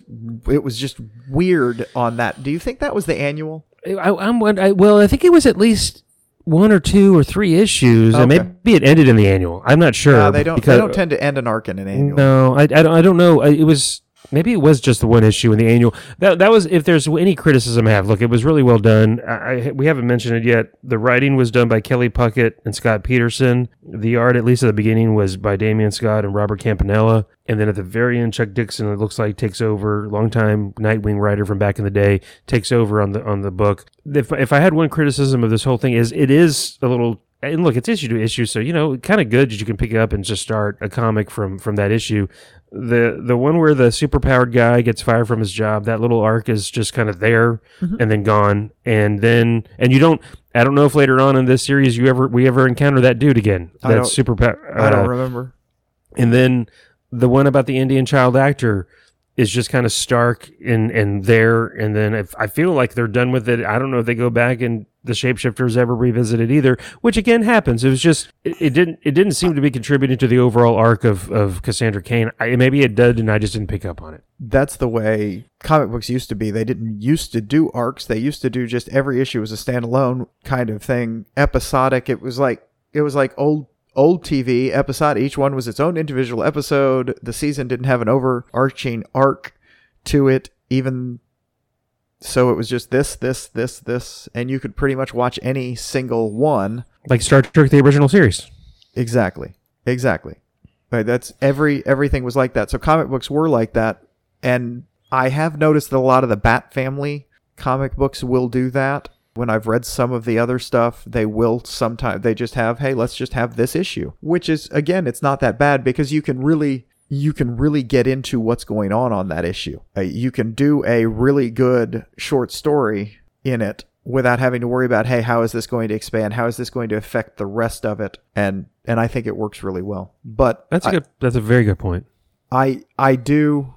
it was just weird on that. Do you think that was the annual? I, I, well. I think it was at least one or two or three issues, and maybe it ended in the annual. I'm not sure. Uh, they don't because- they don't tend to end an arc in an annual. No, I, I, don't, I don't know. I- It was maybe it was just the one issue in the annual. That that was if there's any criticism I have. Look, it was really well done. I, I, we haven't mentioned it yet. The writing was done by Kelly Puckett and Scott Peterson. The art, at least at the beginning, was by Damian Scott and Robert Campanella. And then at the very end, Chuck Dixon, it looks like, takes over. Longtime Nightwing writer from back in the day takes over on the on the book. If if I had one criticism of this whole thing is it is a little and look, it's issue to issue, so you know, kind of good that you can pick it up and just start a comic from from that issue. The the one where the superpowered guy gets fired from his job, that little arc is just kind of there and then gone, and then and you don't. I don't know if later on in this series you ever we ever encounter that dude again. I That don't- superpower. I don't uh, remember. and then the one about the Indian child actor is just kind of stark and and there. And then if I feel like they're done with it, I don't know if they go back and the shapeshifters ever revisited either. Which again happens. It was just it, it didn't it didn't seem to be contributing to the overall arc of of Cassandra Cain. I, maybe it did, and I just didn't pick up on it. That's the way comic books used to be. They didn't used to do arcs. They used to do just every issue was a standalone kind of thing, episodic. It was like it was like old old TV episode. Each one was its own individual episode. The season didn't have an overarching arc to it, even so. It was just this, this, this, this, and you could pretty much watch any single one. Like Star Trek, the original series. Exactly. Exactly. Right. That's every everything was like that. So comic books were like that, and I have noticed that a lot of the Bat Family comic books will do that. When I've read some of the other stuff, they will sometimes they just have, hey, let's just have this issue, which is again, it's not that bad because you can really you can really get into what's going on on that issue. Uh, you can do a really good short story in it without having to worry about hey how is this going to expand how is this going to affect the rest of it and and i think it works really well but That's a I, good. That's a very good point. I i do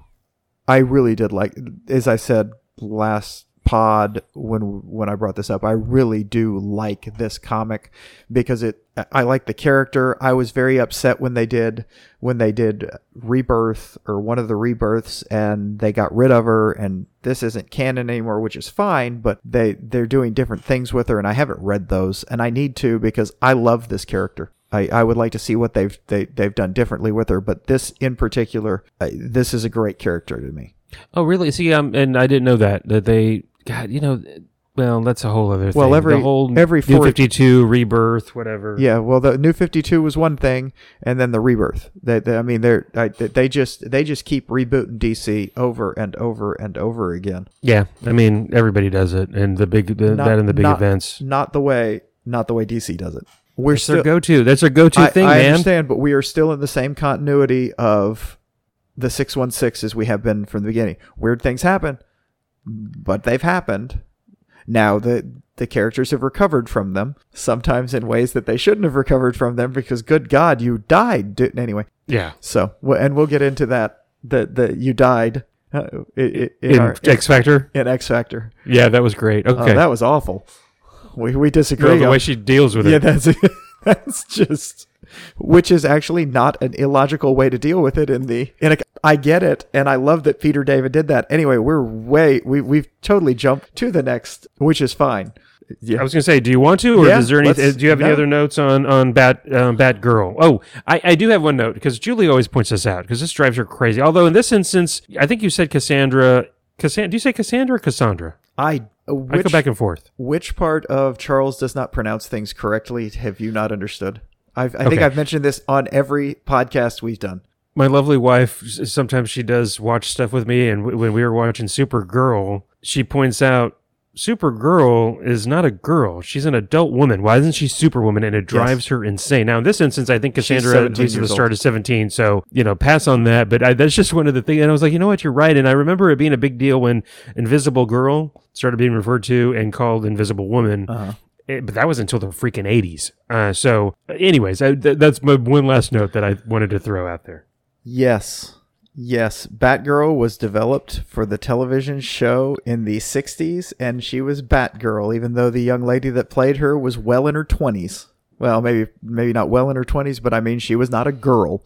i really did like as i said last pod when when i brought this up i really do like this comic because it i like the character i was very upset when they did when they did rebirth or one of the rebirths and they got rid of her and this isn't canon anymore which is fine but they they're doing different things with her and i haven't read those and i need to because i love this character I, I would like to see what they've they, they've done differently with her, but this in particular, uh, this is a great character to me. Oh, really? See, um, and I didn't know that that they. God, you know. Well, that's a whole other thing. Well, every- the whole every New 52 rebirth, whatever. Yeah, well, the New Fifty Two was one thing, and then the rebirth. They, they I mean, they're I, they just they just keep rebooting DC over and over and over again. Yeah, I mean everybody does it, and the big the, Not- that and the big not- events. Not the way not the way DC does it. We're It's still go-to. That's their go-to I, thing, I man. understand, but we are still in the same continuity of the 616 as we have been from the beginning. Weird things happen, but they've happened. Now the the characters have recovered from them, sometimes in ways that they shouldn't have recovered from them because good god, you died. D- Anyway, Yeah, so and we'll get into that that that you died uh, in, in our, X Factor. in X Factor. Yeah, that was great. Oh, Okay, that was awful. We we disagree. Well, the on- way she deals with yeah, it. that's that's just which is actually not an illogical way to deal with it in the in a I get it and I love that Peter David did that. Anyway, we're way we we've totally jumped to the next, which is fine. Yeah. I was gonna say, do you want to, or Yeah, is there any? Do you have any other notes on on Bat um, Bat Girl? Oh, I, I do have one note because Julie always points this out because this drives her crazy. Although in this instance, I think you said Cassandra. Cassandra, do you say Cassandra or Cassandra? I I which go back and forth. which part of Charles does not pronounce things correctly have you not understood? I've, I think I've mentioned this on every podcast we've done. My lovely wife, sometimes she does watch stuff with me, and w- when we were watching Supergirl, she points out Supergirl is not a girl; she's an adult woman. Why isn't she Superwoman? And it drives her insane. Now, in this instance, I think Cassandra, at least at the start, is seventeen. So you know, pass on that. But I, that's just one of the things. And I was like, you know what, you're right. And I remember it being a big deal when Invisible Girl started being referred to and called Invisible Woman. Uh-huh. Eh, but that was until the freaking 80s. Uh, so, anyways, I, th- that's my one last note that I wanted to throw out there. Yes. Yes. Batgirl was developed for the television show in the 60s, and she was Batgirl, even though the young lady that played her was well in her 20s. Well, maybe maybe not well in her 20s, but I mean, she was not a girl.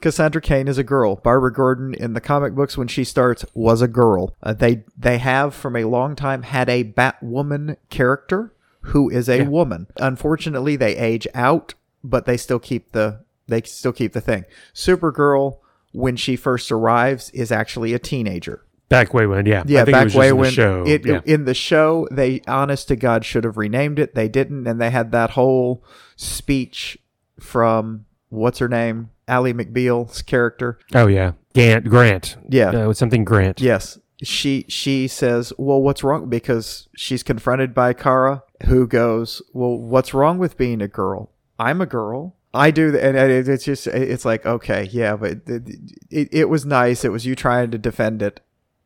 Cassandra Cain is a girl. Barbara Gordon in the comic books when she starts was a girl. Uh, they they have from a long time had a Batwoman character who is a Yeah. woman. Unfortunately, they age out, but they still keep the they still keep the thing. Supergirl when she first arrives is actually a teenager. Back way when, yeah. Yeah, I think it back way when show. it yeah. in the show they honest to God should have renamed it. They didn't, and they had that whole speech from what's her name, Ally McBeal's character. oh, yeah. Gant, Grant. Yeah. Uh, with something Grant. Yes. She she says, "Well, what's wrong?" Because she's confronted by Kara, who goes, "Well, what's wrong with being a girl? I'm a girl. I do." And it- it's just it's like, okay, yeah, but it, it, it was nice. It was you trying to defend it,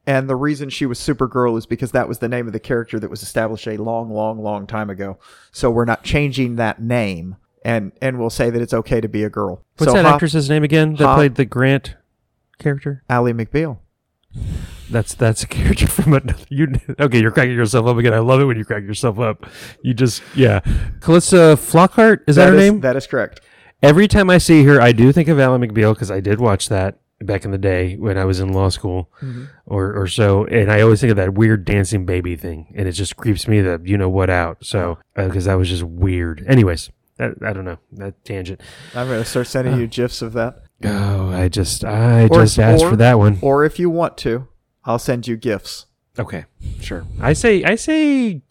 and the reason she was Supergirl is because that was the name of the character that was established a long, long, long time ago. So we're not changing that name, and and we'll say that it's okay to be a girl. What's so that Hop- actress's name again that Hop- played the Grant character? Ally McBeal. That's that's a character from another. You okay? You're cracking yourself up again. I love it when you crack yourself up. You just yeah. Calista Flockhart is that, her is- name? That is correct. Every time I see her, I do think of Alan McBeal because I did watch that back in the day when I was in law school mm-hmm. or, or so. And I always think of that weird dancing baby thing. And it just creeps me the you know what out. So, uh, because that was just weird. Anyways, that, I don't know. That tangent. I'm going to start sending uh, you gifs of that. Oh, I just, I Or- just asked or- for that one. Or if you want to, I'll send you GIFs. Okay, sure. I say, I say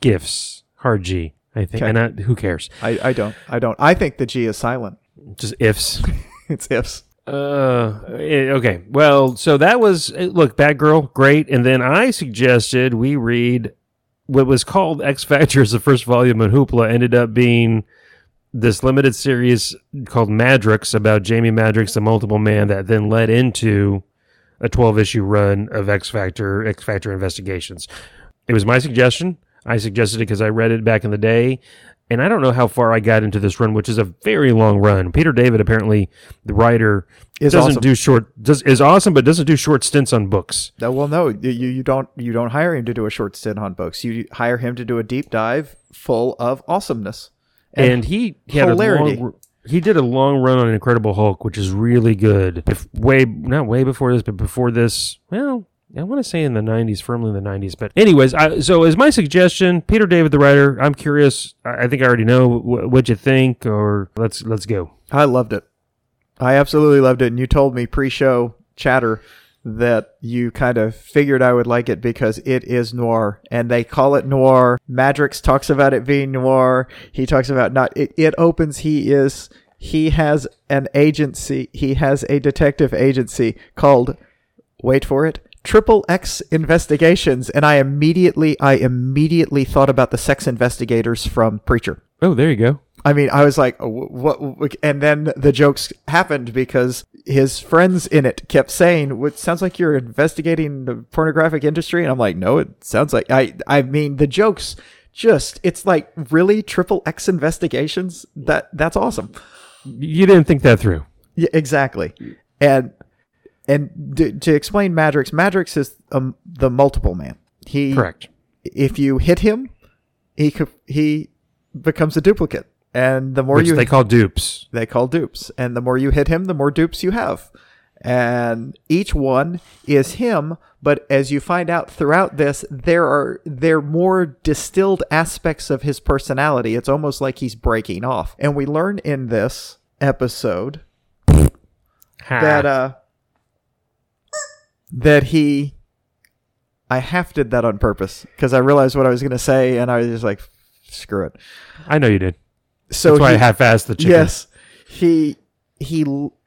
GIFs. hard G, I think. And I, who cares? I, I don't. I don't. I think the G is silent. Just ifs. It's ifs. Uh, eh, okay. Well, so that was eh, look, Batgirl, great. And then I suggested we read what was called X Factor as the first volume of Hoopla. Ended up being this limited series called Madrox about Jamie Madrox, the multiple man, that then led into a 12 issue run of X Factor, X Factor investigations. It was my suggestion. I suggested it because I read it back in the day. And I don't know how far I got into this run, which is a very long run. Peter David, apparently, the writer, Is doesn't awesome. do short does is awesome, but doesn't do short stints on books. No, well, no, you, you don't. You don't hire him to do a short stint on books. You hire him to do a deep dive full of awesomeness. And, he, he had a long, he did a long run on Incredible Hulk, which is really good. If way not way before this, but before this, well, I want to say in the '90s, firmly in the '90s. But anyways, I, so as my suggestion, Peter David, the writer, I'm curious. I, I think I already know wh- what you think, or let's let's go. I loved it. I absolutely loved it. And you told me pre-show chatter that you kind of figured I would like it because it is noir and they call it noir. Madrox talks about it being noir. He talks about not it, it opens he is he has an agency. He has a detective agency called wait for it triple x investigations and i immediately i immediately thought about the sex investigators from preacher Oh, there you go. I mean, I was like, "Oh, what, what? And then the jokes happened because his friends in it kept saying, "What sounds like you're investigating the pornographic industry?" And I'm like, "No, it sounds like I." I mean, the jokes just it's like really triple X investigations. That that's awesome. You didn't think that through. Yeah, exactly. And and to, to explain Madrox, Madrox is um, the multiple man. He Correct. if you hit him, he he becomes a duplicate. And the more Which you they call dupes. they call dupes. And the more you hit him, the more dupes you have. And each one is him, but as you find out throughout this, there are there are more distilled aspects of his personality. It's almost like he's breaking off. And we learn in this episode that uh that he I half did that on purpose because I realized what I was going to say, and I was just like, screw it. I know you did. So That's why he- I half-assed the chicken. Yes, he he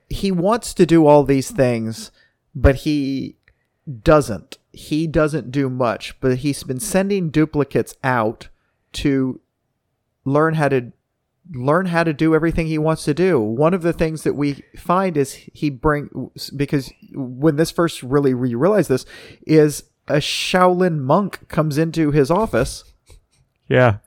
he wants to do all these things, but he doesn't. He doesn't do much, but he's been sending duplicates out to learn how to learn how to do everything he wants to do. One of the things that we find is he bring because when this first really we realize this is a Shaolin monk comes into his office Yeah.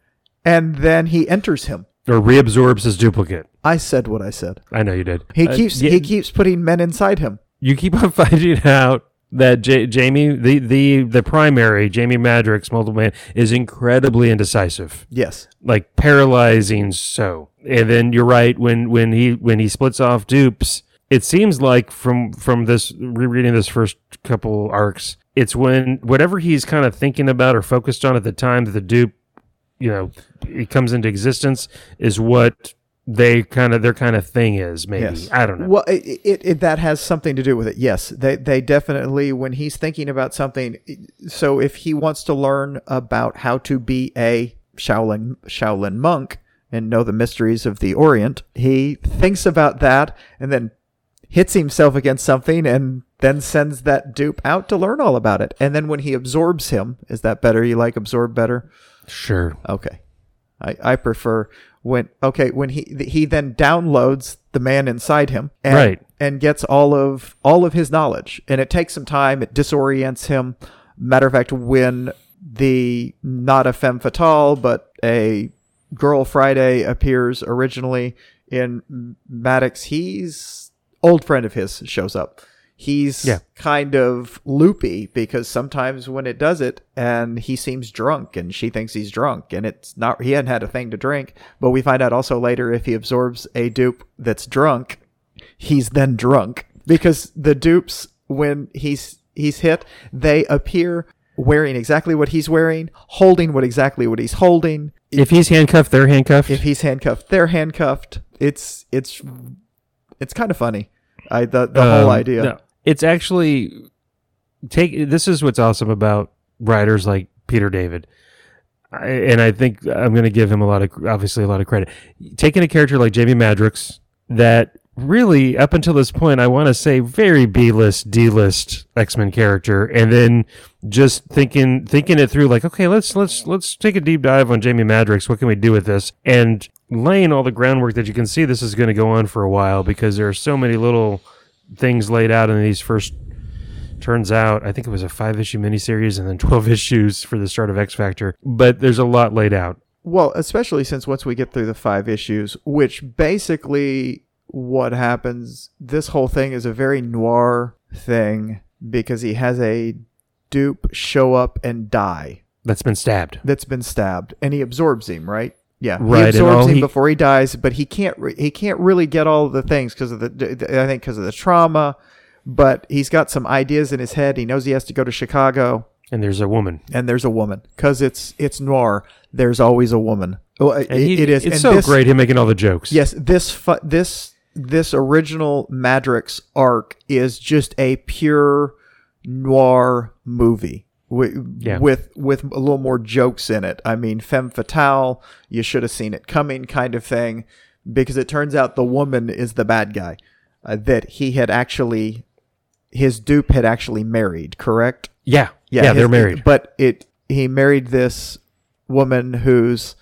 and then he enters him. Or reabsorbs his duplicate. I said what I said. I know you did. He Uh, keeps yeah, he keeps putting men inside him. you keep on finding out that J- Jamie, the, the the primary Jamie Madrox, multiple man, is incredibly indecisive, Yes. like paralyzing. So, and then you're right when when he when he splits off dupes. It seems like from from this rereading this first couple arcs, it's when whatever he's kind of thinking about or focused on at the time that the dupe, you know, it comes into existence is what they kind of their kind of thing is. Maybe Yes. I don't know. Well, it, it, it that has something to do with it. Yes, they they definitely when he's thinking about something. So if he wants to learn about how to be a Shaolin Shaolin monk and know the mysteries of the Orient, he thinks about that and then hits himself against something and then sends that dupe out to learn all about it. And then when he absorbs him, is that better? You like absorb better? Sure. Okay. I, I prefer when okay when he he then downloads the man inside him and, Right. and gets all of all of his knowledge. And it takes some time. It disorients him. Matter of fact when the not a femme fatale but a girl Friday appears originally in Madrox he's old friend of his shows up he's Yeah. kind of loopy because sometimes when it does it and he seems drunk and she thinks he's drunk and it's not he hadn't had a thing to drink but we find out also later if he absorbs a dupe that's drunk he's then drunk because the dupes when he's he's hit they appear wearing exactly what he's wearing holding what exactly what he's holding. If he's handcuffed, they're handcuffed. if he's handcuffed they're handcuffed. It's it's it's kind of funny. I the, the whole Um, idea. no, it's actually take. This is what's awesome about writers like Peter David, I, and I think I'm going to give him a lot of obviously a lot of credit. Taking a character like Jamie Madrox that really up until this point I want to say very B list D list X Men character, and then just thinking thinking it through like okay let's let's let's take a deep dive on Jamie Madrox. What can we do with this and laying all the groundwork that you can see this is going to go on for a while because there are so many little things laid out in these first turns out i think it was a five issue miniseries and then 12 issues for the start of x factor. But there's a lot laid out. Well, especially since once we get through the five issues, which basically what happens, this whole thing is a very noir thing because he has a dupe show up and die. That's been stabbed. That's been stabbed. And he absorbs him, right? Yeah, Right, he absorbs him he- before he dies, but he can't re- he can't really get all of the things because of the I think because of the trauma, but he's got some ideas in his head. He knows he has to go to Chicago and there's a woman and there's a woman because it's it's noir. There's always a woman. Well, it, he- it is. it's and so this- great him making all the jokes Yes, this fu- this this original Madrox arc is just a pure noir movie with Yeah. with with a little more jokes in it. I mean, femme fatale, you should have seen it coming, kind of thing, because it turns out the woman is the bad guy uh, that he had actually his dupe had actually married. Correct? yeah yeah, his- they're married But it he married this woman whose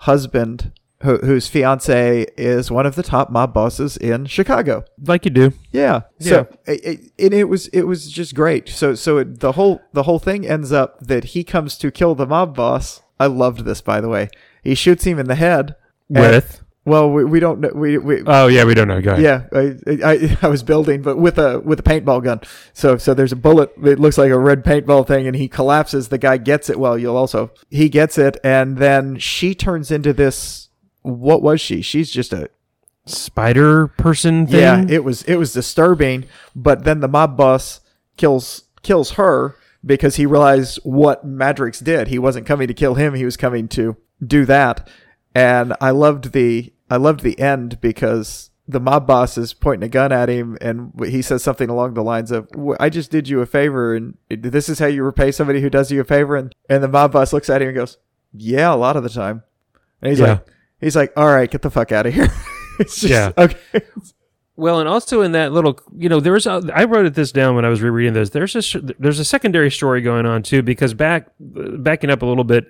husband who, whose fiance is one of the top mob bosses in Chicago. like you do Yeah. So it, it, it was it was just great. So so it, the whole the whole thing ends up that he comes to kill the mob boss. I loved this by the way. He shoots him in the head and- with well we, we don't know we, we oh yeah we don't know go ahead yeah, I, I I was building, but with a with a paintball gun. So so there's a bullet. It looks like a red paintball thing, and he collapses. The guy gets it. Well, you'll also he gets it, and then she turns into this. What was she? She's just a spider person thing yeah. It was it was disturbing, but then the mob boss kills kills her because he realized what Madrox did. He wasn't coming to kill him. He was coming to do that. And I loved the I loved the end because the mob boss is pointing a gun at him, and he says something along the lines of, "I just did you a favor, and this is how you repay somebody who does you a favor." And and the mob boss looks at him and goes, "Yeah, a lot of the time." And he's Yeah. like, "He's like, all right, get the fuck out of here." it's just Yeah. okay. Well, and also in that little, you know, there's a, I wrote it this down when I was rereading this. There's a there's a secondary story going on too because back backing up a little bit,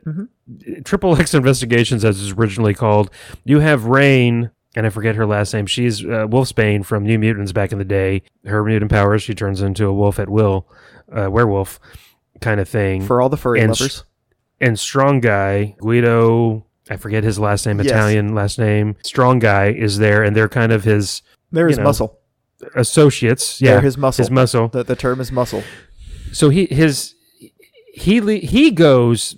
Triple X Investigations, as it's originally called, you have Rahne, and I forget her last name. She's uh, Wolfsbane from New Mutants back in the day. Her mutant powers, she turns into a wolf at will, uh, werewolf kind of thing. For all the furry And lovers, and Strong Guy, Guido, I forget his last name, Yes. Italian last name. Strong Guy is there, and they're kind of his there is you know, muscle. associates. Yeah, They're his muscle. His muscle. The, the term is muscle. So he his he he goes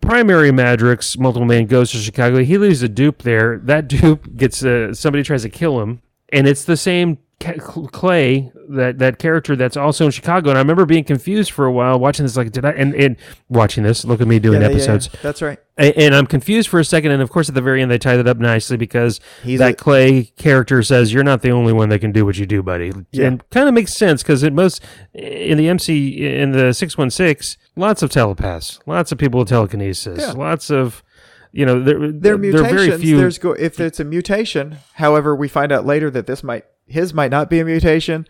primary Madrox multiple man goes to Chicago. He leaves a dupe there. That dupe gets uh, somebody tries to kill him, and it's the same Clay that that character that's also in Chicago. And I remember being confused for a while watching this. Like, did I and, and watching this? Look at me doing Yeah, yeah, yeah. episodes. That's right. A- And I'm confused for a second, and of course, at the very end, they tie that up nicely because He's that a- Clay character says, "You're not the only one that can do what you do, buddy." Yeah. And kind of makes sense because in most in the MC in the six one six, lots of telepaths, lots of people with telekinesis, lots of you know, there They're there are mutations. very few. There's go if it's a mutation. However, we find out later that this might his might not be a mutation.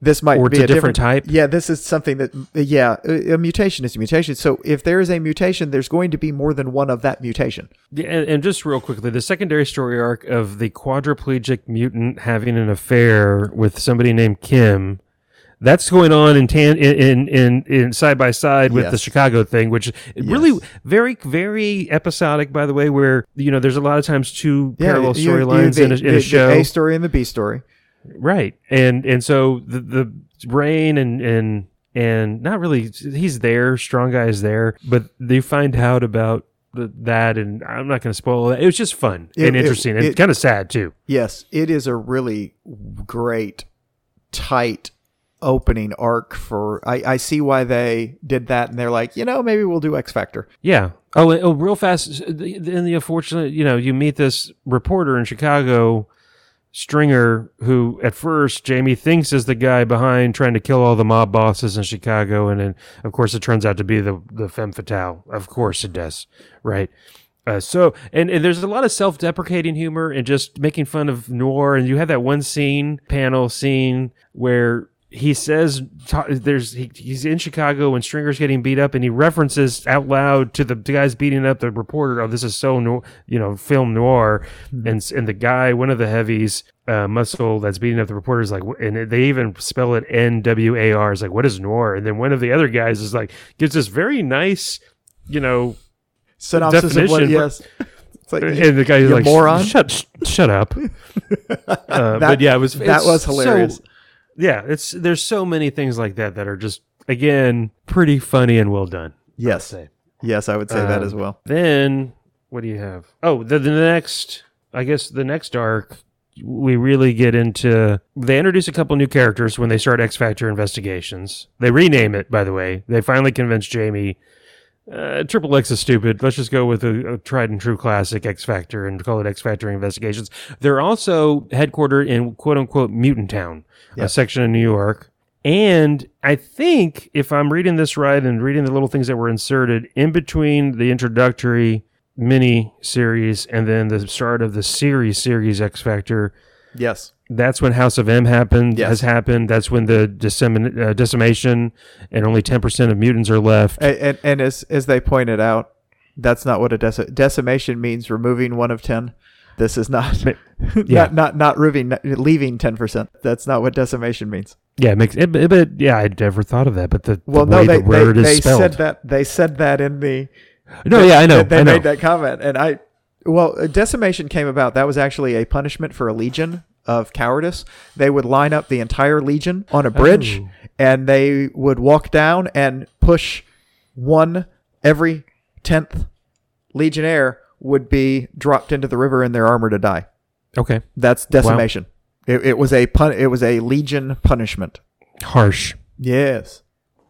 This might Or be a a different type. Yeah, this is something that yeah, a, a mutation is a mutation. So if there is a mutation, there's going to be more than one of that mutation. Yeah, and, and just real quickly, the secondary story arc of the quadriplegic mutant having an affair with somebody named Kim. That's going on in tan in in, in, side by side with the Chicago thing, which is really very very episodic. By the way, where you know there's a lot of times two Yeah, parallel storylines in, a, in a show, the A story and the B story. Right? And and so the the Rahne and and and not really he's there, strong guy is there, but they find out about the, that, and I'm not going to spoil that. It was just fun It- and it- interesting and kind of sad too. Yes, it is a really great, tight opening arc for. I, I see why they did that, and they're like, you know, maybe we'll do X Factor. Yeah. Oh, oh, real fast. Uh, then the unfortunate, you know, you meet this reporter in Chicago, Stringer, who at first Jamie thinks is the guy behind trying to kill all the mob bosses in Chicago, and then of course it turns out to be the the femme fatale. Of course it does, right? Uh, so and, and there's a lot of self-deprecating humor and just making fun of noir, and you have that one scene, panel scene where he says there's he, he's in Chicago when Stringer's getting beat up, and he references out loud to the, the guys beating up the reporter. Oh, this is so no, you know film noir, and s- and the guy, one of the heavies, uh, muscle that's beating up the reporter is like, and they even spell it N W A R. Is like, what is noir? And then one of the other guys is like, gives this very nice, you know, Synopsis of what? Definition. Yes, it's like and the guy's like, moron. shut sh- shut up. Uh, but yeah, it was that was so- hilarious. Yeah, it's there's so many things like that that are just again pretty funny and well done. yes, Say. yes, I would say that Um, as well. Then what do you have? Oh, the, the next, I guess the next arc, we really get into. They introduce a couple new characters when they start X Factor investigations. They rename it, by the way. They finally convince Jamie. Uh, Triple X is stupid. Let's just go with a, a tried and true classic X Factor and call it X Factor Investigations. They're also headquartered in quote unquote Mutant Town, Yeah. a section of New York. And I think if I'm reading this right and reading the little things that were inserted in between the introductory mini series and then the start of the series series X Factor, Yes, that's when House of M happened Yes. has happened. That's when the dissemin- uh, decimation and only 10% of mutants are left. and, and, and as as they pointed out, that's not what a deci- decimation means. Removing one of ten. This is not. Ma- yeah. not not not removing, leaving ten percent. That's not what decimation means. Yeah, it makes it, it, but yeah, I'd never thought of that. But the, Well, the no, they the they, they said that they said that in the no, yeah, I know, They, they I know. made that comment, and I, well, uh, decimation came about. That was actually a punishment for a legion of cowardice. They would line up the entire legion on a bridge, Oh. and they would walk down and push one every tenth legionnaire would be dropped into the river in their armor to die. Okay, That's decimation. It, it was a pun. It was a legion punishment. harsh. Yes.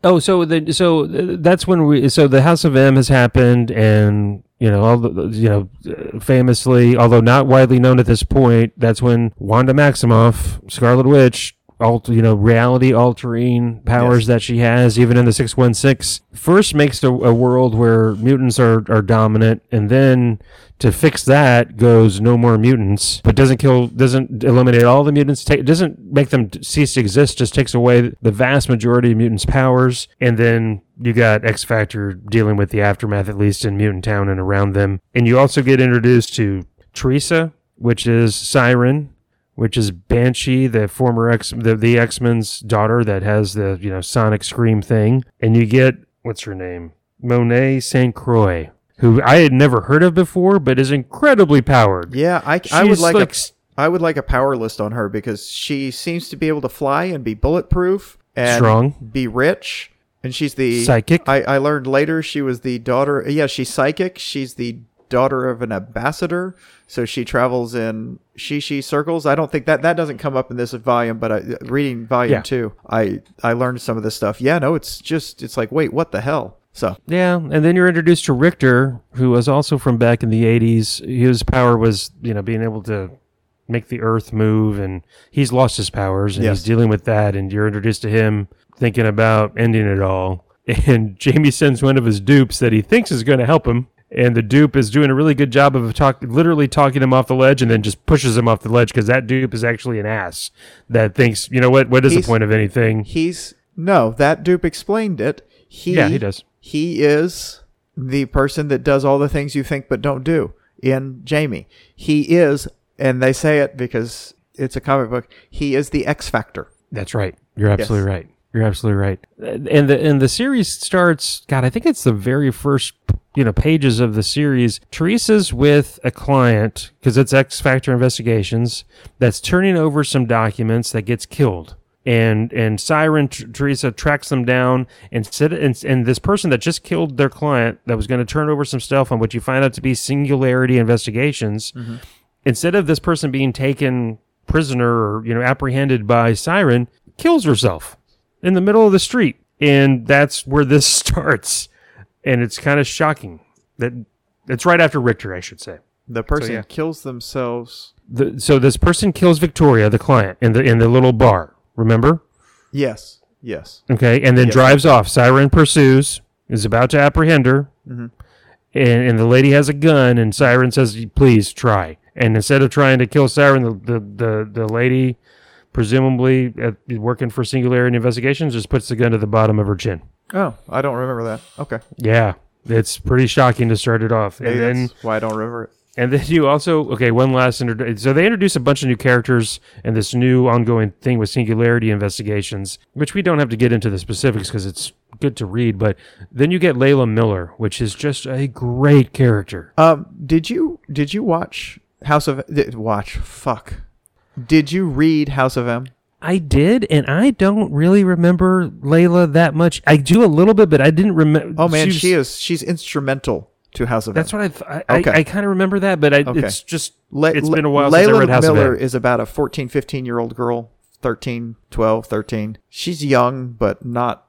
Oh, so the so uh, that's when we so the House of M has happened, and You know, all the, you know, famously, although not widely known at this point, that's when Wanda Maximoff, Scarlet Witch, alt, you know, reality altering powers Yes. that she has, even in the six one six, first makes a, a world where mutants are are dominant, and then to fix that goes no more mutants, but doesn't kill, doesn't eliminate all the mutants, ta- doesn't make them cease to exist, just takes away the vast majority of mutants' powers, and then you got X Factor dealing with the aftermath, at least in Mutant Town and around them, and you also get introduced to Teresa, which is Siren. Which is Banshee, the former X, the, the X Men's daughter that has the you know Sonic Scream thing, and you get what's her name, Monet Saint Croix, who I had never heard of before, but is incredibly powered. Yeah, I, I would like, like a I would like a power list on her because she seems to be able to fly and be bulletproof and Strong. be rich. And she's the Psychic. I, I learned later she was the daughter. Yeah, she's psychic. She's the daughter of an ambassador, so she travels in shishi circles. I don't think that that doesn't come up in this volume, but I, reading volume Yeah. two, I I learned some of this stuff. Yeah, no, it's just it's like wait, what the hell? So Yeah, and then you're introduced to Richter, who was also from back in the 80s. His power was, you know, being able to make the earth move, and he's lost his powers, and Yes. he's dealing with that. And you're introduced to him thinking about ending it all. And Jamie sends one of his dupes that he thinks is going to help him. And the dupe is doing a really good job of talk, literally talking him off the ledge, and then just pushes him off the ledge because that dupe is actually an ass that thinks, you know what? What is He's- the point of anything? he's no that dupe explained it. He Yeah, he does. He is the person that does all the things you think but don't do in Jamie. He is, and they say it because it's a comic book. He is the X Factor. That's right. You're absolutely right. You're absolutely right. And the and the series starts. God, I think it's the very first you know pages of the series. Teresa's with a client because it's X Factor Investigations that's turning over some documents that gets killed. And and Siren T- Teresa tracks them down and sit and, and this person that just killed their client that was going to turn over some stuff on what you find out to be Singularity Investigations mm-hmm. instead of this person being taken prisoner or you know apprehended by siren kills herself in the middle of the street and that's where this starts and it's kind of shocking that it's right after richter i should say The person yeah. kills themselves. the, so this person kills victoria the client in the in the little bar remember Yes. Yes. okay and then Yes. drives off siren pursues is about to apprehend her mm-hmm. and, and the lady has a gun and siren says please try and instead of trying to kill siren the, the, the, the lady presumably at, working for singularity investigations just puts the gun to the bottom of her chin Oh, I don't remember that. Okay. yeah it's pretty shocking to start it off Maybe and then that's why I don't remember it. and then you also okay one last introdu- so they introduce a bunch of new characters and this new ongoing thing with singularity investigations which we don't have to get into the specifics because it's good to read but then you get layla miller which is just a great character Um, did you did you watch House of did, watch? Fuck. Did you read House of M? I did, and I don't really remember Layla that much. I do a little bit, but I didn't remember. Oh man, she is she's instrumental to House of That's M. what I th- I, Okay. I, I kind of remember that, but I, Okay. it's just Le- it's been a while since I Layla read House Miller of M. is about a 14, 15 year old girl, 13, 12, 13. She's young, but not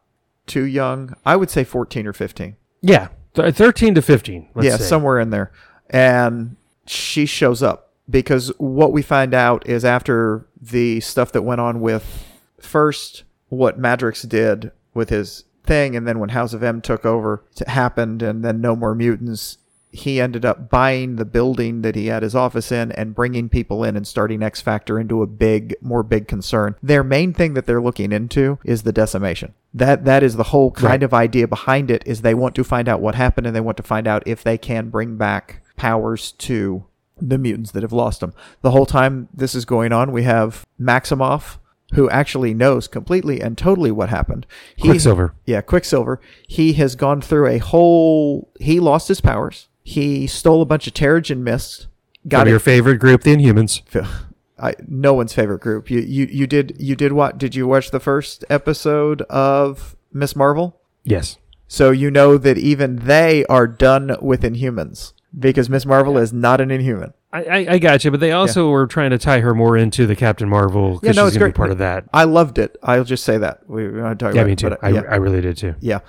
too young. I would say 14 or 15. Yeah, thirteen to fifteen. Let's yeah, say. somewhere in there. And she shows up because what we find out is after the stuff that went on with first what Madrox did with his thing, and then when House of M took over, it happened, and then No More Mutants. He ended up buying the building that he had his office in and bringing people in and starting X Factor into a big, more big concern. Their main thing that they're looking into is the decimation. That that is the whole kind Right. of idea behind it. Is they want to find out what happened and they want to find out if they can bring back powers to the mutants that have lost them. The whole time this is going on, we have Maximoff, who actually knows completely and totally what happened. He, Quicksilver. Yeah, Quicksilver. He has gone through a whole. He lost his powers. He stole a bunch of Terrigen mist. Got From your favorite group, the Inhumans. I, no one's favorite group. You, you you did you did what? Did you watch the first episode of Miss Marvel? Yes. So you know that even they are done with Inhumans because Miss Marvel is not an Inhuman. I, I, I got you, but they also were trying to tie her more into the Captain Marvel Yeah, because no, she's it's going to be great. part of that. I loved it. I'll just say that we we want to talk Yeah, about me it, too. but, I, yeah, I really did too. yeah.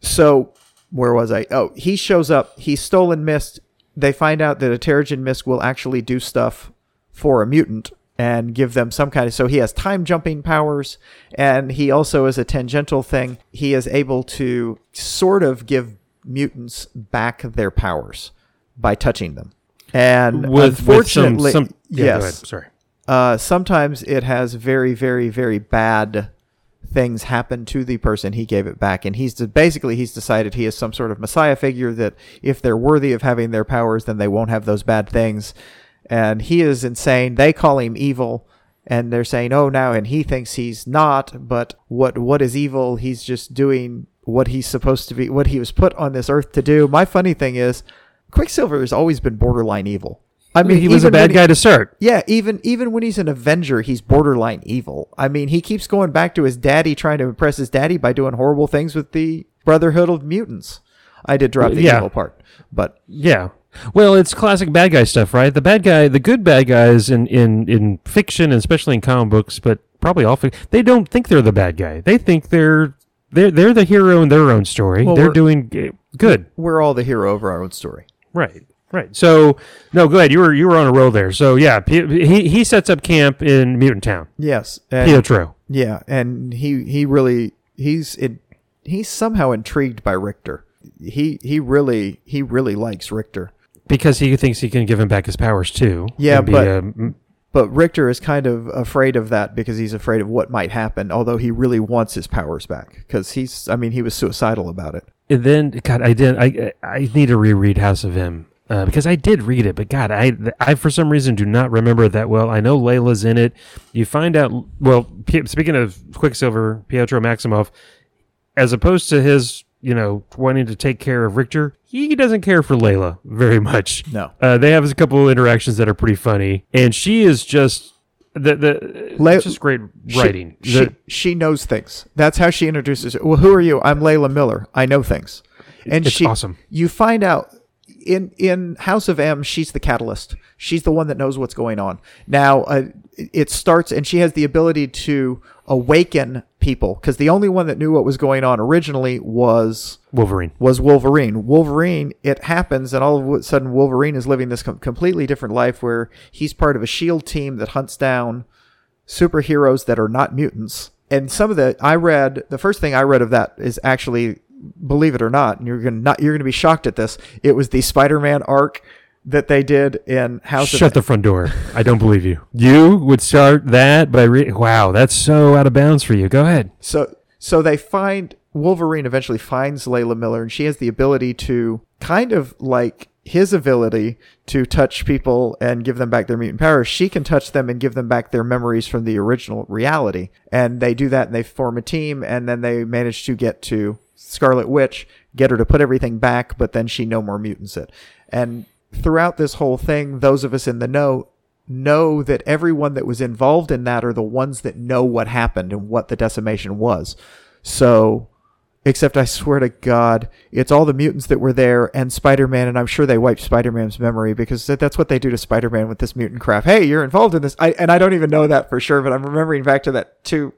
So where was I? Oh, he shows up. He's stolen mist. They find out that a Terrigen mist will actually do stuff for a mutant and give them some kind of. So he has time jumping powers, and he also is a tangential thing. He is able to sort of give mutants back their powers by touching them. And With, unfortunately, with some, some yeah, yes. Sorry. uh, sometimes it has very, very, very bad things happen to the person he gave it back, and he's basically he's decided he is some sort of messiah figure that if they're worthy of having their powers, then they won't have those bad things. And he is insane. They call him evil, and they're saying, "Oh, now," and he thinks he's not. But what what is evil? He's just doing what he's supposed to be, what he was put on this earth to do. My funny thing is, Quicksilver has always been borderline evil. I mean, he was a bad he- guy to start. yeah, even even when he's an Avenger, he's borderline evil. I mean, he keeps going back to his daddy, trying to impress his daddy by doing horrible things with the Brotherhood of Mutants. I did drop the Yeah. evil part, but Yeah. Well, it's classic bad guy stuff, right? The bad guy, the good bad guys in, in, in fiction, and especially in comic books, but probably all fiction, they don't think they're the bad guy. They think they're they're they're the hero in their own story. Well, they're we're- doing g- good. we're all the hero of our own story. Right. Right. So no, go ahead. You were you were on a roll there. So yeah, P- he he sets up camp in Mutant Town. Yes, and, Pietro. yeah, and he he really he's it, he's somehow intrigued by Richter. He he really he really likes Richter. Because he thinks he can give him back his powers too. Yeah, and be but- a m- But Richter is kind of afraid of that because he's afraid of what might happen. Although he really wants his powers back because he's I mean he was suicidal about it. And then God, I did. I I need to reread House of M uh, because I did read it, but God, I I for some reason do not remember that well. I know Layla's in it. You find out. Well, speaking of Quicksilver, Pietro Maximoff, as opposed to his you know wanting to take care of Richter, he doesn't care for Layla very much. No. Uh, they have a couple of interactions that are pretty funny, and she is just the the Lay- just great writing. She, The- she knows things. That's how she introduces it. Well, who are you? I'm Layla Miller. I know things. And It's she awesome. You find out in in House of M, she's the catalyst. She's the one that knows what's going on. Now, uh, it starts, and she has the ability to awaken people because the only one that knew what was going on originally was Wolverine. was Wolverine. Wolverine, it happens, and all of a sudden, Wolverine is living this com- completely different life where he's part of a shield team that hunts down superheroes that are not mutants. And some of the I read, the first thing I read of that is actually, believe it or not, and you're gonna not you're gonna be shocked at this. It was the Spider-Man arc that they did in House Shut of the front door. I don't believe you. You would start that by re- wow, that's so out of bounds for you. Go ahead. So so they find Wolverine eventually finds Layla Miller and she has the ability to kind of like his ability to touch people and give them back their mutant powers. She can touch them and give them back their memories from the original reality. And they do that and they form a team and then they manage to get to Scarlet Witch, get her to put everything back, but then she no more mutants it. And throughout this whole thing, those of us in the know know that everyone that was involved in that are the ones that know what happened and what the decimation was. So, except I swear to God, it's all the mutants that were there and Spider Man, and I'm sure they wiped Spider Man's memory because that's what they do to Spider Man with this mutant crap. Hey, you're involved in this, I, and I don't even know that for sure, but I'm remembering back to that two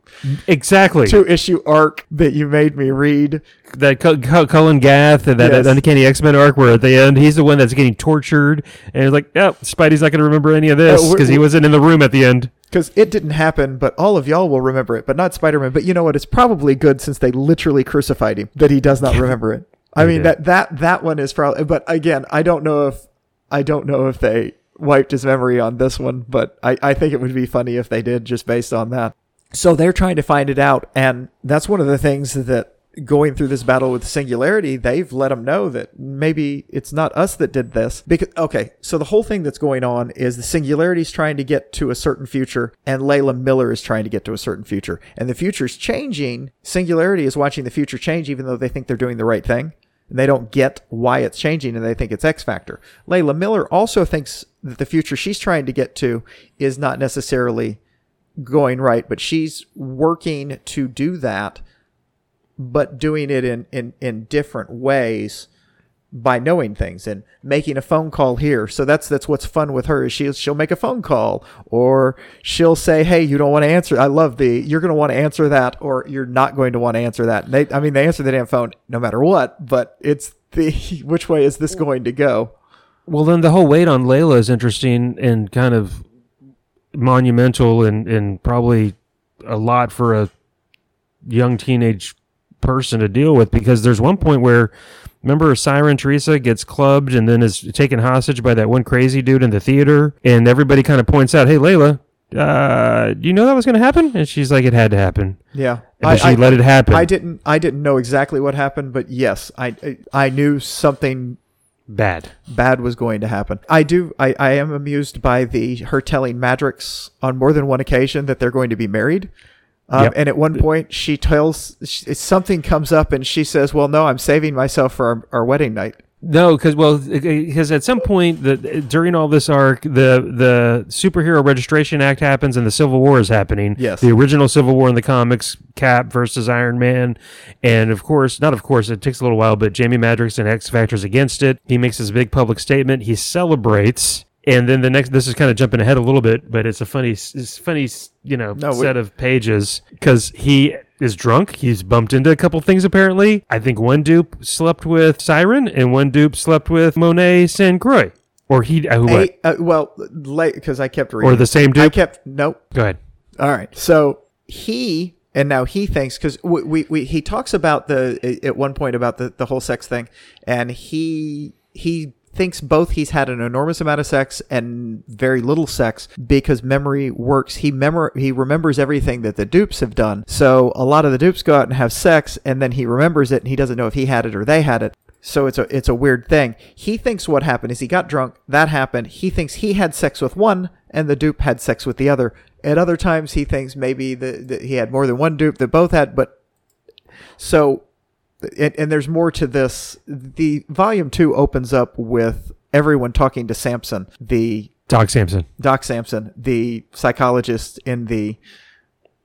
Exactly. two issue arc that you made me read. that Cu- Cu- Kulan Gath and that Yes. Uncanny X Men arc where at the end he's the one that's getting tortured and he's like, oh, Spidey's not going to remember any of this Uh, because he wasn't in the room at the end. Because it didn't happen, but all of y'all will remember it, but not Spider Man. But you know what? It's probably good since they literally crucified him that he does not remember it. I mean did. that that that one is probably. But again, I don't know if I don't know if they wiped his memory on this one, but I I think it would be funny if they did just based on that. So they're trying to find it out, and that's one of the things that going through this battle with singularity, they've let them know that maybe it's not us that did this. Because okay, so the whole thing that's going on is the singularity's trying to get to a certain future, and Layla Miller is trying to get to a certain future, and the future's changing. Singularity is watching the future change, even though they think they're doing the right thing. And they don't get why it's changing and they think it's X Factor. Layla Miller also thinks that the future she's trying to get to is not necessarily going right, but she's working to do that, but doing it in, in, in different ways by knowing things and making a phone call here. So that's that's what's fun with her is she she'll make a phone call or she'll say, "Hey, you don't want to answer. I love the you're going to want to answer that or you're not going to want to answer that." And they, I mean, they answer the damn phone no matter what, but it's the which way is this going to go? Well, then the whole weight on Layla is interesting and kind of monumental and, and probably a lot for a young teenage person to deal with because there's one point where remember Siren Teresa gets clubbed and then is taken hostage by that one crazy dude in the theater and everybody kind of points out, "Hey, Layla, uh, do you know that was going to happen?" And she's like, "It had to happen." Yeah, But she let it happen. I didn't I didn't know exactly what happened, but yes, I I knew something Bad. bad was going to happen. I do. I, I am amused by the her telling Madrox on more than one occasion that they're going to be married. Um, Yep. And at one point, she tells she, something comes up, and she says, "Well, no, I'm saving myself for our, our wedding night." No, because well, because at some point the, during all this arc, the the superhero registration act happens and the Civil War is happening. Yes. the original Civil War in the comics, Cap versus Iron Man, and of course, not of course, it takes a little while, but Jamie Madrox and X Factor's against it. He makes his big public statement. He celebrates. And then the next, this is kind of jumping ahead a little bit, but it's a funny, it's funny, you know, No, set of pages because he is drunk. He's bumped into a couple things apparently. I think one dupe slept with Siren and one dupe slept with Monet Saint Croix. Or he, uh, what? Hey, uh, well, late because I kept reading. Or the same I dupe? kept nope. Go ahead. All right. So he and now he thinks because we, we, we he talks about the at one point about the the whole sex thing, and he he thinks both he's had an enormous amount of sex and very little sex because memory works. He memor he remembers everything that the dupes have done. So a lot of the dupes go out and have sex, and then he remembers it, and he doesn't know if he had it or they had it. So it's a it's a weird thing. He thinks what happened is he got drunk. That happened. He thinks he had sex with one, and the dupe had sex with the other. At other times, he thinks maybe the he had more than one dupe that both had. But so, and, and there's more to this. The volume two opens up with everyone talking to Samson, the Doc Samson. Doc Samson, the psychologist in the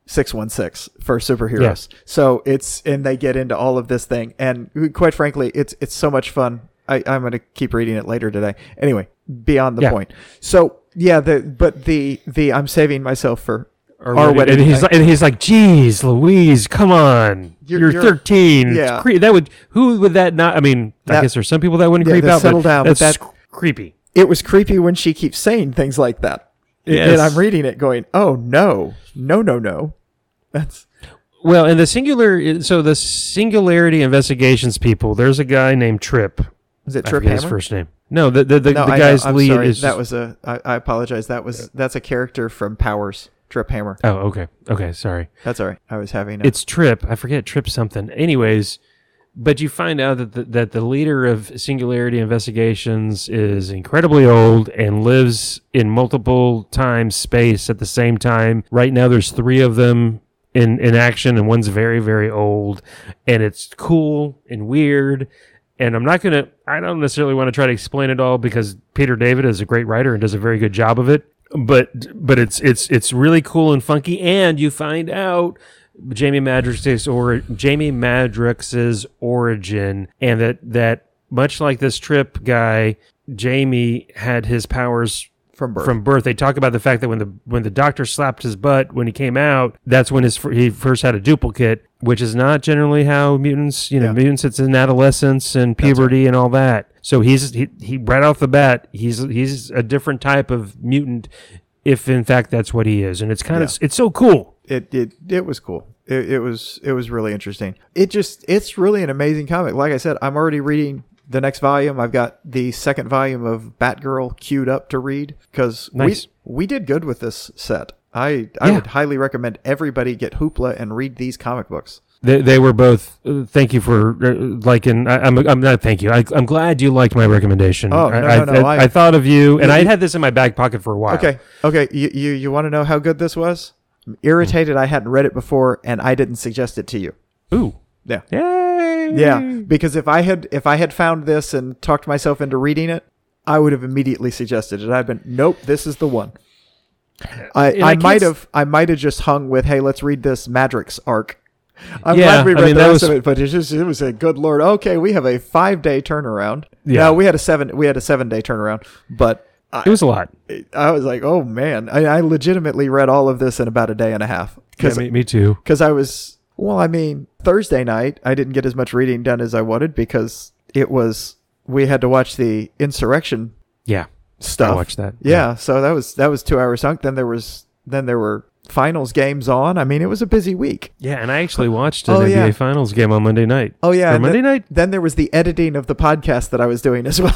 616 for superheroes. So it's and they get into all of this thing and quite frankly it's it's so much fun. I, I'm going to keep reading it later today. Anyway, beyond the Yeah. point. So yeah, the but the the I'm saving myself for Our our wedding- wedding. and he's night. like, and he's like, "Geez, Louise, come on, You're- you're, you're- 13. yeah. Cre- that would who would that not? I mean, I guess there's some people that wouldn't Yeah, creep out, settle but down, but that's that- creepy. it was creepy when she keeps saying things like that. Yes. And I'm reading it going, "Oh no. No, no, no." That's Well, and the singular, so the singularity investigations people. There's a guy named Trip. is it I Trip forget his first name. No, the the, the, no, the guy's I'm lead sorry. is that was a I, I apologize. That was that's a character from Powers, Trip Hammer. Oh, okay, okay, sorry. That's all right. I was having a, It's Trip. I forget Trip something. Anyways, but you find out that the, that the leader of Singularity Investigations is incredibly old and lives in multiple time space at the same time. Right now, there's three of them in in action, and one's very very old, and it's cool and weird. And I'm not gonna. I don't necessarily want to try to explain it all because Peter David is a great writer and does a very good job of it. But but it's it's it's really cool and funky, and you find out Jamie Madrox's or Jamie Madrox's origin, and that that much like this trip guy, Jamie had his powers from birth. from birth. They talk about the fact that when the when the doctor slapped his butt when he came out, that's when his he first had a duplicate, which is not generally how mutants. You know, Yeah. mutants it's in adolescence and That's right. puberty and all that. So he's he, he right off the bat he's he's a different type of mutant, if in fact that's what he is, and it's kind of it's so cool. it it it was cool. It, it was it was really interesting. It just it's really an amazing comic. Like I said, I'm already reading the next volume. I've got the second volume of Batgirl queued up to read because Nice. we we did good with this set. I I Yeah. would highly recommend everybody get Hoopla and read these comic books. They, they were both. Uh, thank you for uh, liking. I, I'm I'm not. Thank you. I, I'm glad you liked my recommendation. Oh, I, no, I, no, no, I, I- I thought of you, and I had this in my back pocket for a while. Okay, okay. You you, you want to know how good this was? I'm irritated I hadn't read it before and I didn't suggest it to you. Ooh. Yeah. Yay. Yeah, because if I had if I had found this and talked myself into reading it, I would have immediately suggested it. I'd been, nope, this is the one. I, I, I might have I might have just hung with, hey, let's read this Madrox arc. I'm Yeah, glad we I read mean, the rest was- of it, but it's just it was a good lord. Okay, we have a five day turnaround. Yeah. No, we had a seven. We had a seven day turnaround, but I, It was a lot. I was like, oh man, I, I legitimately read all of this in about a day and a half Yeah, because me, me too. because I was well. I mean, Thursday night I didn't get as much reading done as I wanted because it was we had to watch the insurrection Yeah. stuff. I watched that. Yeah, so that was that was two hours sunk. Then there was then there were finals games on. I mean, it was a busy week. Yeah, and I actually oh, watched oh, an Oh, NBA yeah. Finals game on Monday night. Oh yeah, Monday then, night. Then there was the editing of the podcast that I was doing as well.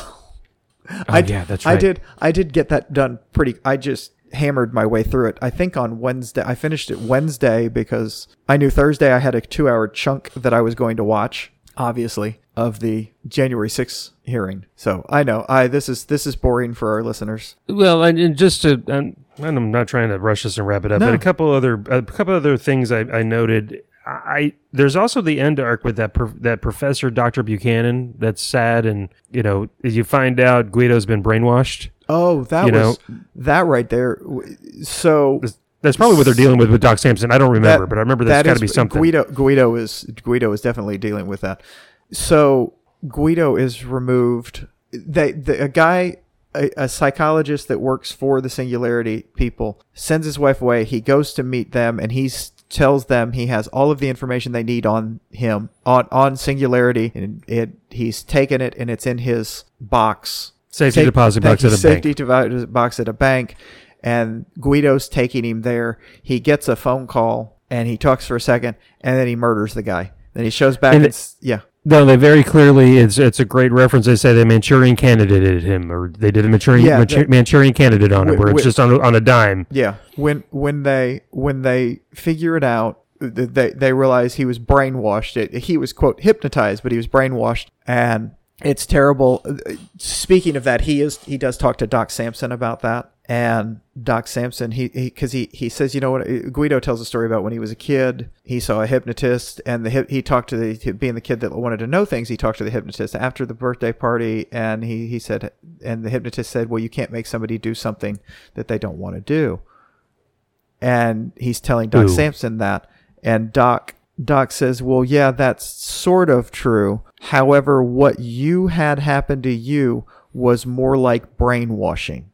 Oh, I yeah, that's right. I did. I did get that done pretty. I just hammered my way through it. I think on Wednesday. I finished it Wednesday because I knew Thursday I had a two-hour chunk that I was going to watch. Obviously, of the January 6th hearing. So I know. I this is this is boring for our listeners. Well, and, and just to, and I'm not trying to rush this and wrap it up, No. but a couple other, a couple other things I, I noted. I there's also the end arc with that pro, that professor Dr. Buchanan. That's sad, and you know you find out Guido's been brainwashed. Oh, that You was that right there. So That's probably what they're dealing with with Doc Samson. I don't remember, That- but I remember there's got to be something. Guido Guido is Guido is definitely dealing with that. So Guido is removed. They the, a guy a, a psychologist that works for the Singularity people sends his wife away. He goes to meet them and he tells them he has all of the information they need on him on on Singularity and it he's taken it and it's in his box Safety Sa- deposit box at a safety bank. deposit box at a bank, and Guido's taking him there. He gets a phone call and he talks for a second, and then he murders the guy. Then he shows back And and, it- yeah, No, they very clearly it's it's a great reference. They say they Manchurian candidated him, or they did a Manchurian Yeah, Manchu- that- Manchurian candidate on it, where it's just on a, on a dime. yeah. When when they when they figure it out, they they realize he was brainwashed. It, he was quote hypnotized, but he was brainwashed, and it's terrible. Uh, speaking of that, he is he does talk to Doc Samson about that, and Doc Samson he because he, he says you know what uh, Guido tells a story about when he was a kid he saw a hypnotist and the he talked to the being the kid that wanted to know things he talked to the hypnotist after the birthday party and he he said and the hypnotist said well you can't make somebody do something that they don't want to do and he's telling Doc Ooh. Samson that, and Doc Doc says, "Well, yeah, that's sort of true. However, what you had happen to you was more like brainwashing.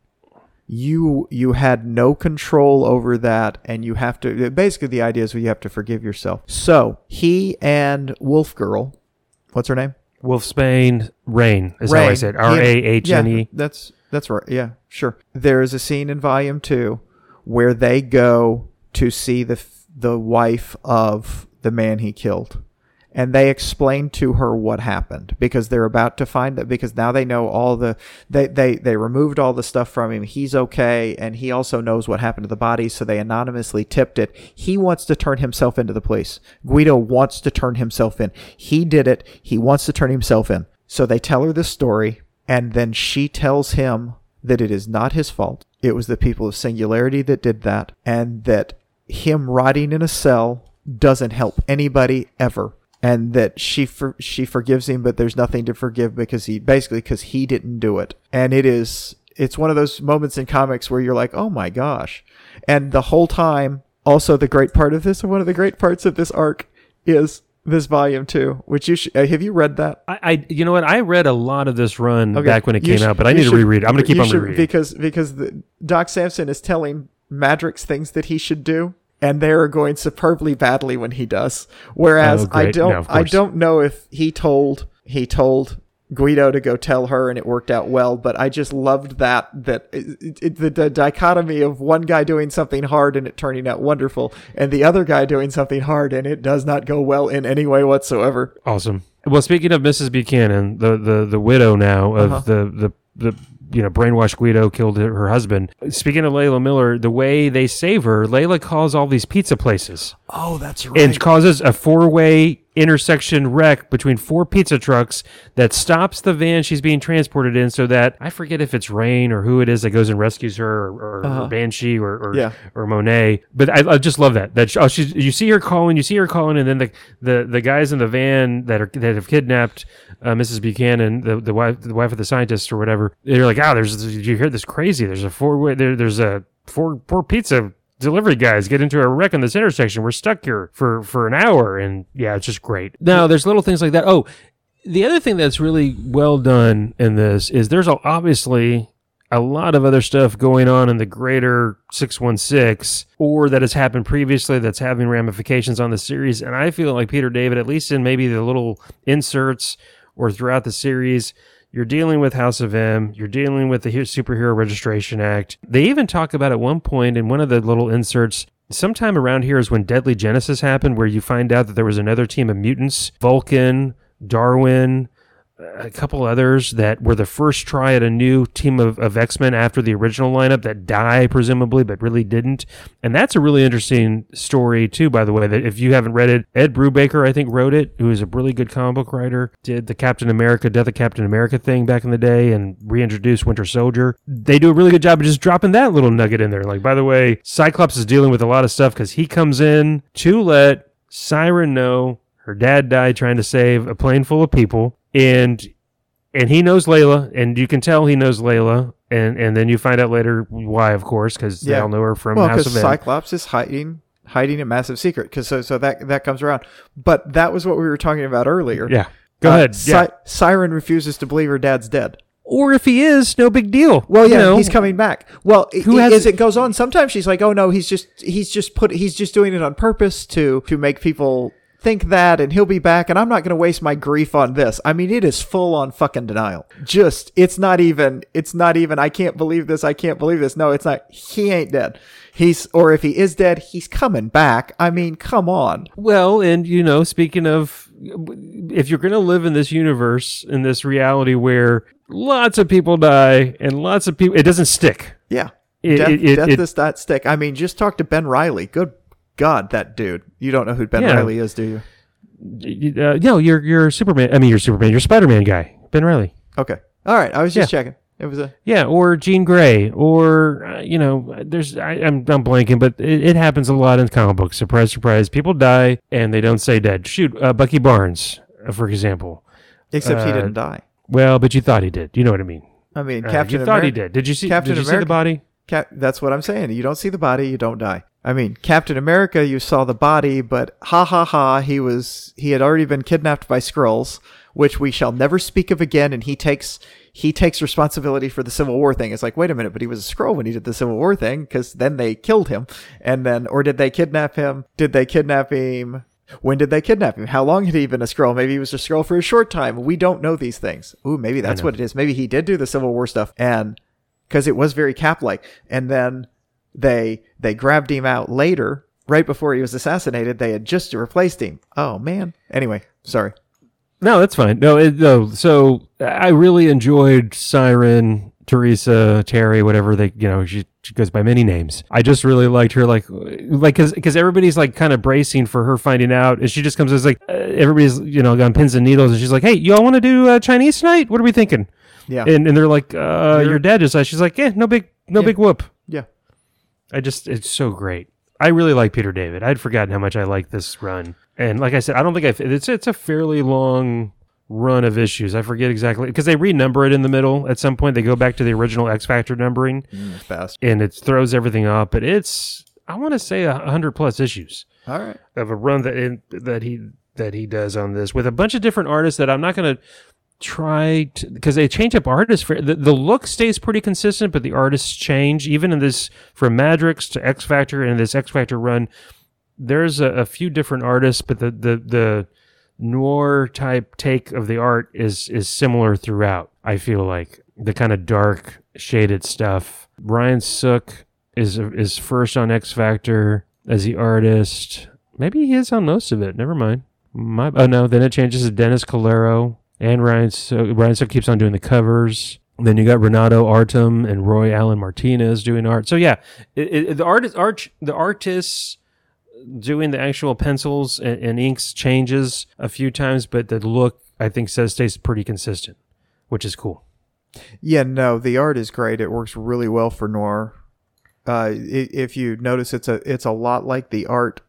You you had no control over that, and you have to. Basically, the idea is you have to forgive yourself. So he and Wolf Girl, what's her name? Wolfsbane Rahne is how I said. R A H N Yeah, E. that's that's right. Yeah, sure. There is a scene in volume two where they go to see the the wife of the man he killed, and they explain to her what happened because they're about to find that because now they know all the they they they removed all the stuff from him. He's okay, and he also knows what happened to the body, so they anonymously tipped it. He wants to turn himself into the police. Guido wants to turn himself in. He did it. He wants to turn himself in. So they tell her this story, and then she tells him that it is not his fault. It was the people of Singularity that did that, and that him rotting in a cell doesn't help anybody ever. And that she for, she forgives him, but there's nothing to forgive because he basically because he didn't do it. And it is it's one of those moments in comics where you're like, oh my gosh. And the whole time, also the great part of this, one of the great parts of this arc is this volume two, which you sh- uh, have you read that? I, I, you know what? I read a lot of this run Okay, back when it you came sh- out, but I need to reread. it. I'm going to keep on should- rereading. because because the, Doc Samson is telling Madrox things that he should do, and they are going superbly badly when he does. Whereas Oh, I don't No, I don't know if he told he told Guido to go tell her and it worked out well, but I just loved that that it, it, the, the dichotomy of one guy doing something hard and it turning out wonderful, and the other guy doing something hard and it does not go well in any way whatsoever. Awesome. Well, speaking of Mrs. Buchanan, the the, the widow now of Uh-huh. the, the the you know brainwashed Guido killed her husband. Speaking of Layla Miller, the way they save her, Layla calls all these pizza places Oh, that's right. and causes a four way intersection wreck between four pizza trucks that stops the van she's being transported in. So that I forget if it's Rahne or who it is that goes and rescues her, or, or, Uh-huh. or Banshee, or or, Yeah. or Monet. But I, I just love that. That she, oh, she's you see her calling, you see her calling, and then the the, the guys in the van that are that have kidnapped uh, Mrs. Buchanan, the the wife the wife of the scientist or whatever. They're like, oh, there's you hear this crazy? There's a four way there, there's a four four pizza delivery guys get into a wreck in this intersection. We're stuck here for for an hour, and yeah, it's just great. Now there's little things like that. Oh. the other thing that's really well done in this is there's obviously a lot of other stuff going on in the greater 616 or that has happened previously that's having ramifications on the series and i feel like peter david at least in maybe the little inserts or throughout the series you're dealing with house of m. You're dealing with the superhero registration act. They even talk about at one point in one of the little inserts sometime around here is when deadly genesis happened where you find out that there was another team of mutants vulcan darwin a couple others that were the first try at a new team of, of X-Men after the original lineup that die presumably but really didn't. And that's a really interesting story too by the way that if you haven't read it Ed Brubaker I think wrote it who is a really good comic book writer did the Captain America Death of Captain America thing back in the day and reintroduced Winter Soldier. They do a really good job of just dropping that little nugget in there. Like by the way Cyclops is dealing with a lot of stuff because he comes in to let Siren know her dad died trying to save a plane full of people and and he knows Layla, and you can tell he knows Layla, and and then you find out later why, of course, because they all know her from well, House of M. Cyclops is hiding hiding a massive secret. Because so so that that comes around. But that was what we were talking about earlier. yeah, go Uh, ahead. Si- yeah. Siren refuses to believe her dad's dead. Or if he is, no big deal. Well, You yeah, know, he's coming back. Well, Who i- has- as it goes on, sometimes she's like, "Oh no, he's just he's just put he's just doing it on purpose to to make people think that, and he'll be back." And I'm not going to waste my grief on this. I mean, it is full on fucking denial. Just it's not even it's not even. I can't believe this. I can't believe this. No, it's not. He ain't dead. He's or if he is dead, he's coming back. I mean, come on. Well, and you know, speaking of, if you're going to live in this universe, in this reality where lots of people die and lots of people, it doesn't stick. Yeah. It- death it- it- death does not stick. I mean, just talk to Ben Riley. Good God, that dude. You don't know who Ben Yeah. Riley is, do you? Uh, no, you're you're Superman. I mean, you're Superman. You're Spider Man guy, Ben Riley. Okay. All right. I was just checking. It was a Yeah, or Jean Grey, or uh, you know, there's I, I'm I'm blanking, but it, it happens a lot in comic books. Surprise, surprise, people die and they don't say dead. Shoot, uh, Bucky Barnes, uh, for example. except he Uh, didn't die. Well, but you thought he did. You know what I mean? I mean, Uh, Captain you thought he did. Did you see? Captain did you see the body? Cap- that's what I'm saying. You don't see the body, you don't die. I mean, Captain America, you saw the body, but ha ha ha, he was he had already been kidnapped by Skrulls, which we shall never speak of again. And he takes he takes responsibility for the Civil War thing. It's like, wait a minute, but he was a Skrull when he did the Civil War thing, because then they killed him, and then or did they kidnap him? Did they kidnap him? When did they kidnap him? How long had he been a Skrull? Maybe he was a Skrull for a short time. We don't know these things. Ooh, maybe that's what it is. Maybe he did do the Civil War stuff, and because it was very cap like and then they they grabbed him out later right before he was assassinated they had just replaced him oh man anyway sorry No, that's fine. No, it, no. So I really enjoyed Siren, Teresa, Terry, whatever they, you know, she, she goes by many names. I just really liked her, like, like, cause, cause everybody's like kind of bracing for her finding out, and she just comes as like, uh, everybody's, you know, on pins and needles, and she's like, "Hey, y'all want to do uh, Chinese tonight? What are we thinking?" yeah And and they're like, uh, You're- "Your dad just," died." she's like, "Yeah, no big, no Yeah. big whoop." I just it's so great. I really like Peter David. I'd forgotten how much I like this run. And like I said, I don't think I've it's it's a fairly long run of issues. I forget exactly because they renumber it in the middle at some point. They go back to the original X Factor numbering mm, fast and it throws everything up. But it's I want to say a hundred plus issues all right of a run that in, that he that he does on this with a bunch of different artists that I'm not going to try to because they change up artists for the, the look stays pretty consistent but the artists change even in this from Madrox to X Factor and this X Factor run there's a, a few different artists but the the the noir type take of the art is is similar throughout I feel like the kind of dark shaded stuff Ryan Sook is is first on X Factor as the artist. Maybe he is on most of it. Never mind. My, oh no, then it changes to Dennis Calero and Ryan. So Ryan Sook keeps on doing the covers. Then you got Renato Arlem and Roy Allan Martinez doing art. So yeah, it, it, the artist, art, the artists doing the actual pencils and, and inks changes a few times, but the look I think says stays pretty consistent, which is cool. yeah no the art is great it works really well for noir uh if you notice it's a it's a lot like the art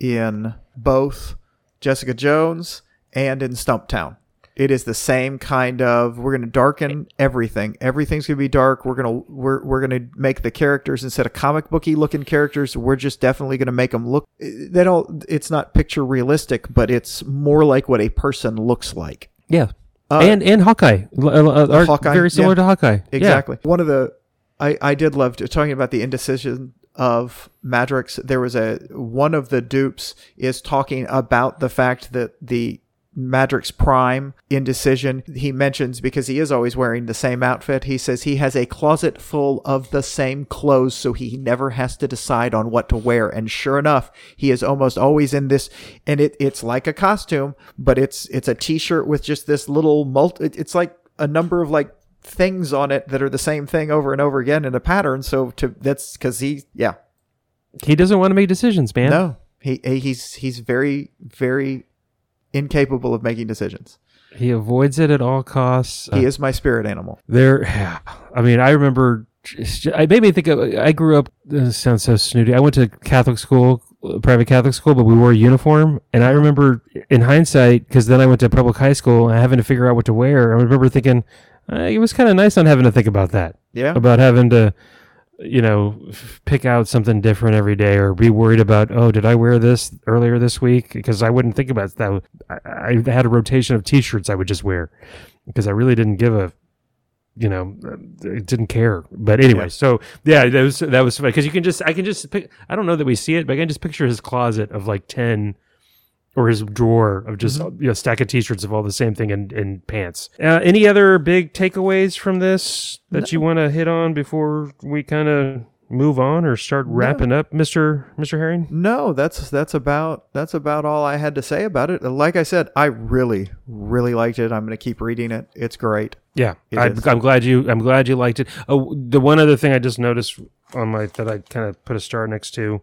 in both jessica jones and in stumptown it is the same kind of we're going to darken everything everything's going to be dark we're going to we're, we're going to make the characters instead of comic booky looking characters we're just definitely going to make them look they don't it's not picture realistic but it's more like what a person looks like Yeah, Uh, and and Hawkeye, uh, Hawkeye, very similar yeah. to Hawkeye. Yeah. Exactly. One of the I I did love to, talking about the indecision of Madrox. There was a one of the dupes is talking about the fact that the Madrox Prime indecision he mentions because he is always wearing the same outfit. He says he has a closet full of the same clothes so he never has to decide on what to wear. And sure enough, he is almost always in this and it it's like a costume, but it's it's a t-shirt with just this little multi it's like a number of like things on it that are the same thing over and over again in a pattern. So to that's because he, yeah, He doesn't want to make decisions, man. no, he he's he's very very incapable of making decisions. He avoids it at all costs. He Uh, is my spirit animal. there, I mean, I remember. I made me think. Of, I grew up. This sounds so snooty. I went to Catholic school, private Catholic school, but we wore a uniform. And I remember, in hindsight, because then I went to public high school and having to figure out what to wear. I remember thinking uh, it was kind of nice not having to think about that. Yeah, about having to you know pick out something different every day or be worried about oh did i wear this earlier this week? Because i wouldn't think about that. I, I had a rotation of t-shirts i would just wear because i really didn't give a you know uh, didn't care. But anyway Yeah. so yeah that was that was funny because you can just i can just pick i don't know that we see it but i can just picture his closet of like 10 or his drawer of just Mm-hmm. you know stack of t-shirts of all the same thing and, and pants. Uh, any other big takeaways from this that you want to hit on before we kind of move on or start wrapping up, Mister Mister Herring? no, that's that's about that's about all I had to say about it. Like I said, I really really liked it. I'm going to keep reading it. It's great. Yeah, It I, i'm glad you. I'm glad you liked it. Oh, the one other thing I just noticed on my that I kind of put a star next to.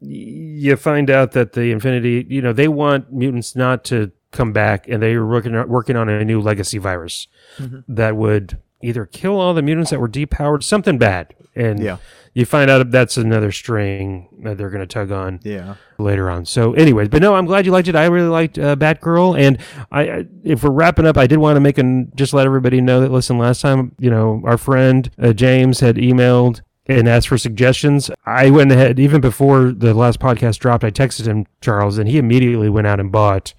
You find out that the Infinity, you know, they want mutants not to come back, and they were working working on a new legacy virus Mm-hmm. that would either kill all the mutants that were depowered, something bad, and Yeah. you find out that's another string that they're going to tug on Yeah. later on. So, anyways, but no, I'm glad you liked it. I really liked uh, Batgirl, and I, I, if we're wrapping up, I did want to make and just let everybody know that listen, last time, you know, our friend uh, James had emailed and asked for suggestions. I went ahead even before the last podcast dropped. I texted him Charles, and he immediately went out and bought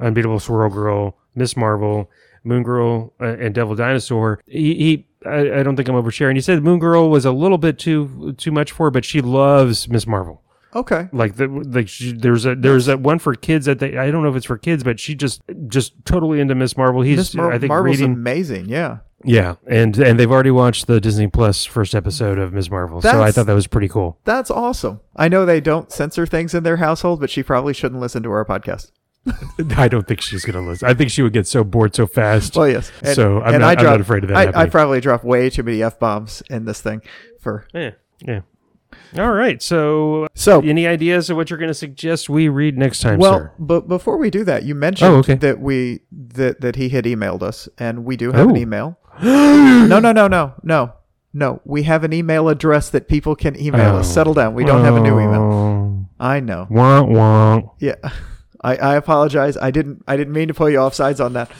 Unbeatable Squirrel Girl, Miss Marvel. Moon Girl uh, and Devil Dinosaur. He, he I, I don't think I'm oversharing. He said Moon Girl was a little bit too too much for her, but she loves Miss Marvel Okay. like the like she, there's a there's a one for kids that they I don't know if it's for kids, but she just just totally into Miss Marvel. He's Mar- I think Marvel's reading amazing. Yeah. Yeah, and and they've already watched the Disney Plus first episode of Ms. Marvel, so I thought that was pretty cool. That's awesome. I know they don't censor things in their household, but she probably shouldn't listen to our podcast. I don't think she's gonna listen. I think she would get so bored so fast. Well, yes. And, So, I'm and not- I I'm not afraid of that I, I happening. probably drop way too many f bombs in this thing. For yeah, yeah. All right. So, so any ideas of what you're going to suggest we read next time, well, sir? but before we do that, you mentioned Oh, okay. that we that that he had emailed us, and we do have an Oh. email. no, no, no, no, no, no. We have an email address that people can email us. Oh. Settle down. We don't have a new email. Oh. I know. Wah wah. Yeah, I, I apologize. I didn't I didn't mean to pull you off sides on that,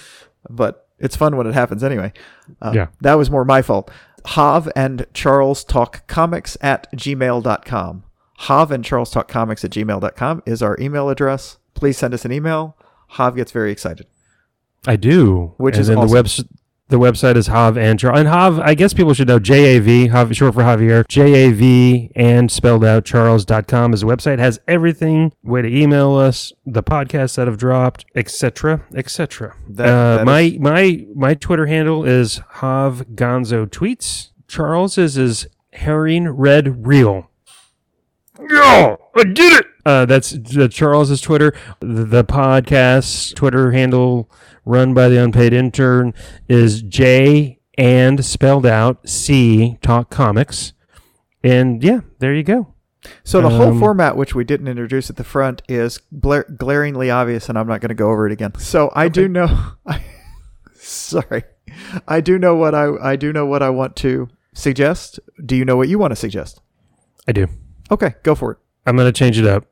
but it's fun when it happens anyway. Uh, Yeah. that was more my fault. Hav and Charles Talk Comics at gmail.com. Hav and Charles Talk Comics at gmail.com is our email address. Please send us an email. Hav gets very excited. I do. Which and is then awesome. the webs the website is Hav and Charles. And Hav, I guess people should know JAV, Hav, short for Javier. JAV and spelled out Charles.com is the website. Has everything. Way to email us, the podcasts that have dropped, etc. etc. That- Uh, my is- my my Twitter handle is Hav Gonzo Tweets. Charles's is Herring Red Real. Yeah, I did it. Uh, that's uh, Charles's Twitter. The, the podcast Twitter handle run by the unpaid intern is J and spelled out C Talk Comics. And yeah, there you go. So the whole Um, format, which we didn't introduce at the front, is bla- glaringly obvious, and I'm not going to go over it again. So I do know. I, sorry, I do know what I I do know what I want to suggest. Do you know what you want to suggest? I do. Okay, go for it. I'm gonna change it up,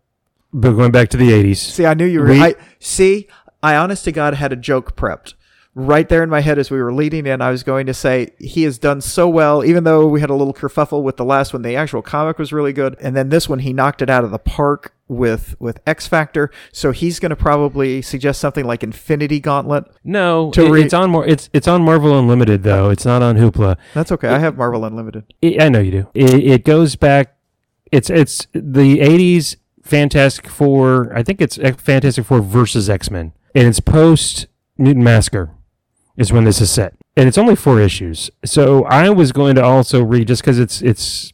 but going back to the '80s. See, I knew you were. We- I see. I honest to God had a joke prepped right there in my head as we were leading in, I was going to say he has done so well, even though we had a little kerfuffle with the last one. The actual comic was really good, and then this one he knocked it out of the park with with X Factor. So he's going to probably suggest something like Infinity Gauntlet. No, it- re- it's on more. It's it's on Marvel Unlimited though. It's not on Hoopla. That's okay. I have Marvel Unlimited. It, I know you do. It, it goes back. It's it's the '80s Fantastic Four. I think it's Fantastic Four versus X Men, and it's post Mutant Massacre is when this is set, and it's only four issues. So I was going to also read just because it's it's.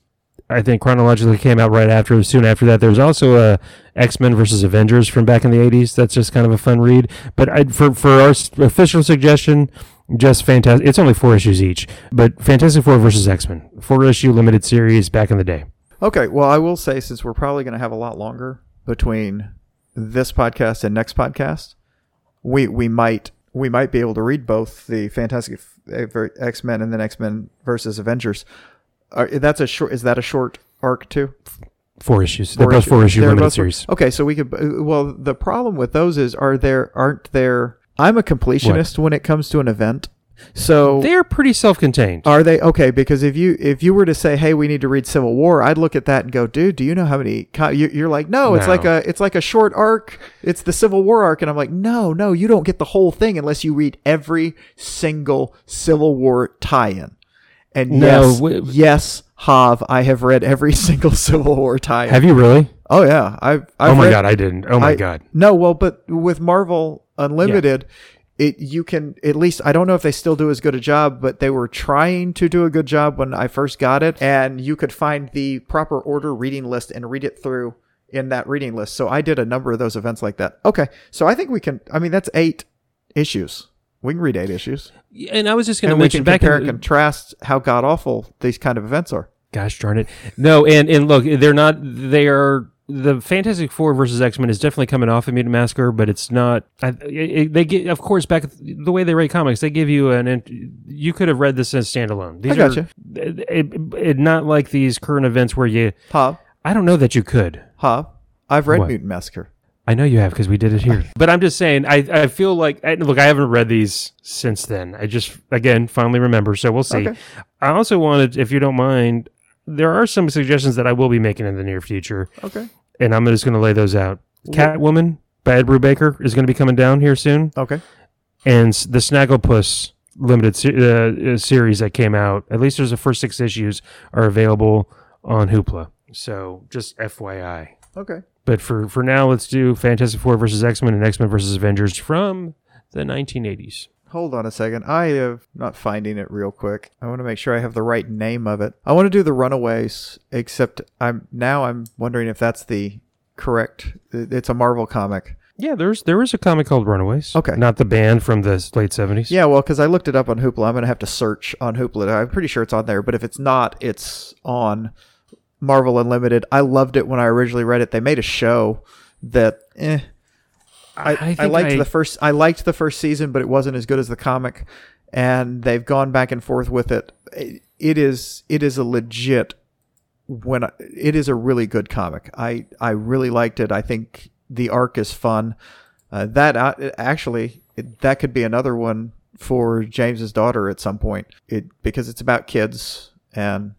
I think chronologically came out right after, soon after that. There's also a X Men versus Avengers from back in the '80s. That's just kind of a fun read. But I, for for our official suggestion, just fantastic. It's only four issues each, but Fantastic Four versus X Men, four issue limited series back in the day. Okay. Well, I will say since we're probably going to have a lot longer between this podcast and next podcast, we we might we might be able to read both the Fantastic X Men and then X Men versus Avengers. Uh, that's a short. Is that a short arc too? Four issues. They're Four both four issue limited series. Okay, so we could. uh, Well, the problem with those is, are there aren't there? I'm a completionist when it comes to an event. So They're pretty self-contained. are they okay? Because if you if you were to say, "Hey, we need to read Civil War," I'd look at that and go, "Dude, do you know how many?" Co-? You, you're like, "No, it's like a it's like a short arc. It's the Civil War arc," and I'm like, "No, no, you don't get the whole thing unless you read every single Civil War tie-in." And No, yes, w- yes, Hav, I have read every single Civil War tie-in. Have you really? Oh yeah, I've. Oh I've oh my read- god, I didn't. Oh my I- god. No, well, but with Marvel Unlimited, it you can at least I don't know if they still do as good a job, but they were trying to do a good job when I first got it, and you could find the proper order reading list and read it through in that reading list. So I did a number of those events like that. Okay, so I think we can. I mean, that's eight issues. We can read eight issues, And I was just going to mention back compare in, and contrast how god awful these kind of events are. Gosh darn it! No, and and look, they're not. They are the Fantastic Four versus X Men is definitely coming off of Mutant Massacre, but it's not. I, it, they get, of course, back the way they write comics, they give you an. You could have read this as standalone. These I gotcha. Are, it, it, not like these current events where you. Ha I don't know that you could. ha. I've read What? Mutant Massacre. I know you have because we did it here. But I'm just saying, I, I feel like I, look, I haven't read these since then. I just again finally remember, so we'll see. Okay. I also wanted, if you don't mind, there are some suggestions that I will be making in the near future, Okay. and I'm just going to lay those out. Catwoman by Ed Brubaker is going to be coming down here soon, Okay. and the Snagglepuss limited se- uh, uh, series that came out. At least there's the first six issues are available on Hoopla. So just FYI. Okay. But for for now, let's do Fantastic Four versus X Men and X Men versus Avengers from the 1980s. Hold on a second. I am not finding it real quick. I want to make sure I have the right name of it. I want to do the Runaways, except I'm now I'm wondering if that's the correct. It's a Marvel comic. Yeah, there's there was a comic called Runaways. Okay. not the band from the late 70s. Yeah, well, because I looked it up on Hoopla. I'm going to have to search on Hoopla. I'm pretty sure it's on there, but if it's not, it's on Marvel Unlimited. I loved it when I originally read it. They made a show that, eh. I, I, think liked I- the first. I liked the first season, but it wasn't as good as the comic, and they've gone back and forth with it. It, it is it is a legit when I, it is a really good comic. I I really liked it. I think the arc is fun. Uh, that uh, actually it, that could be another one for James's daughter at some point. It because it's about kids and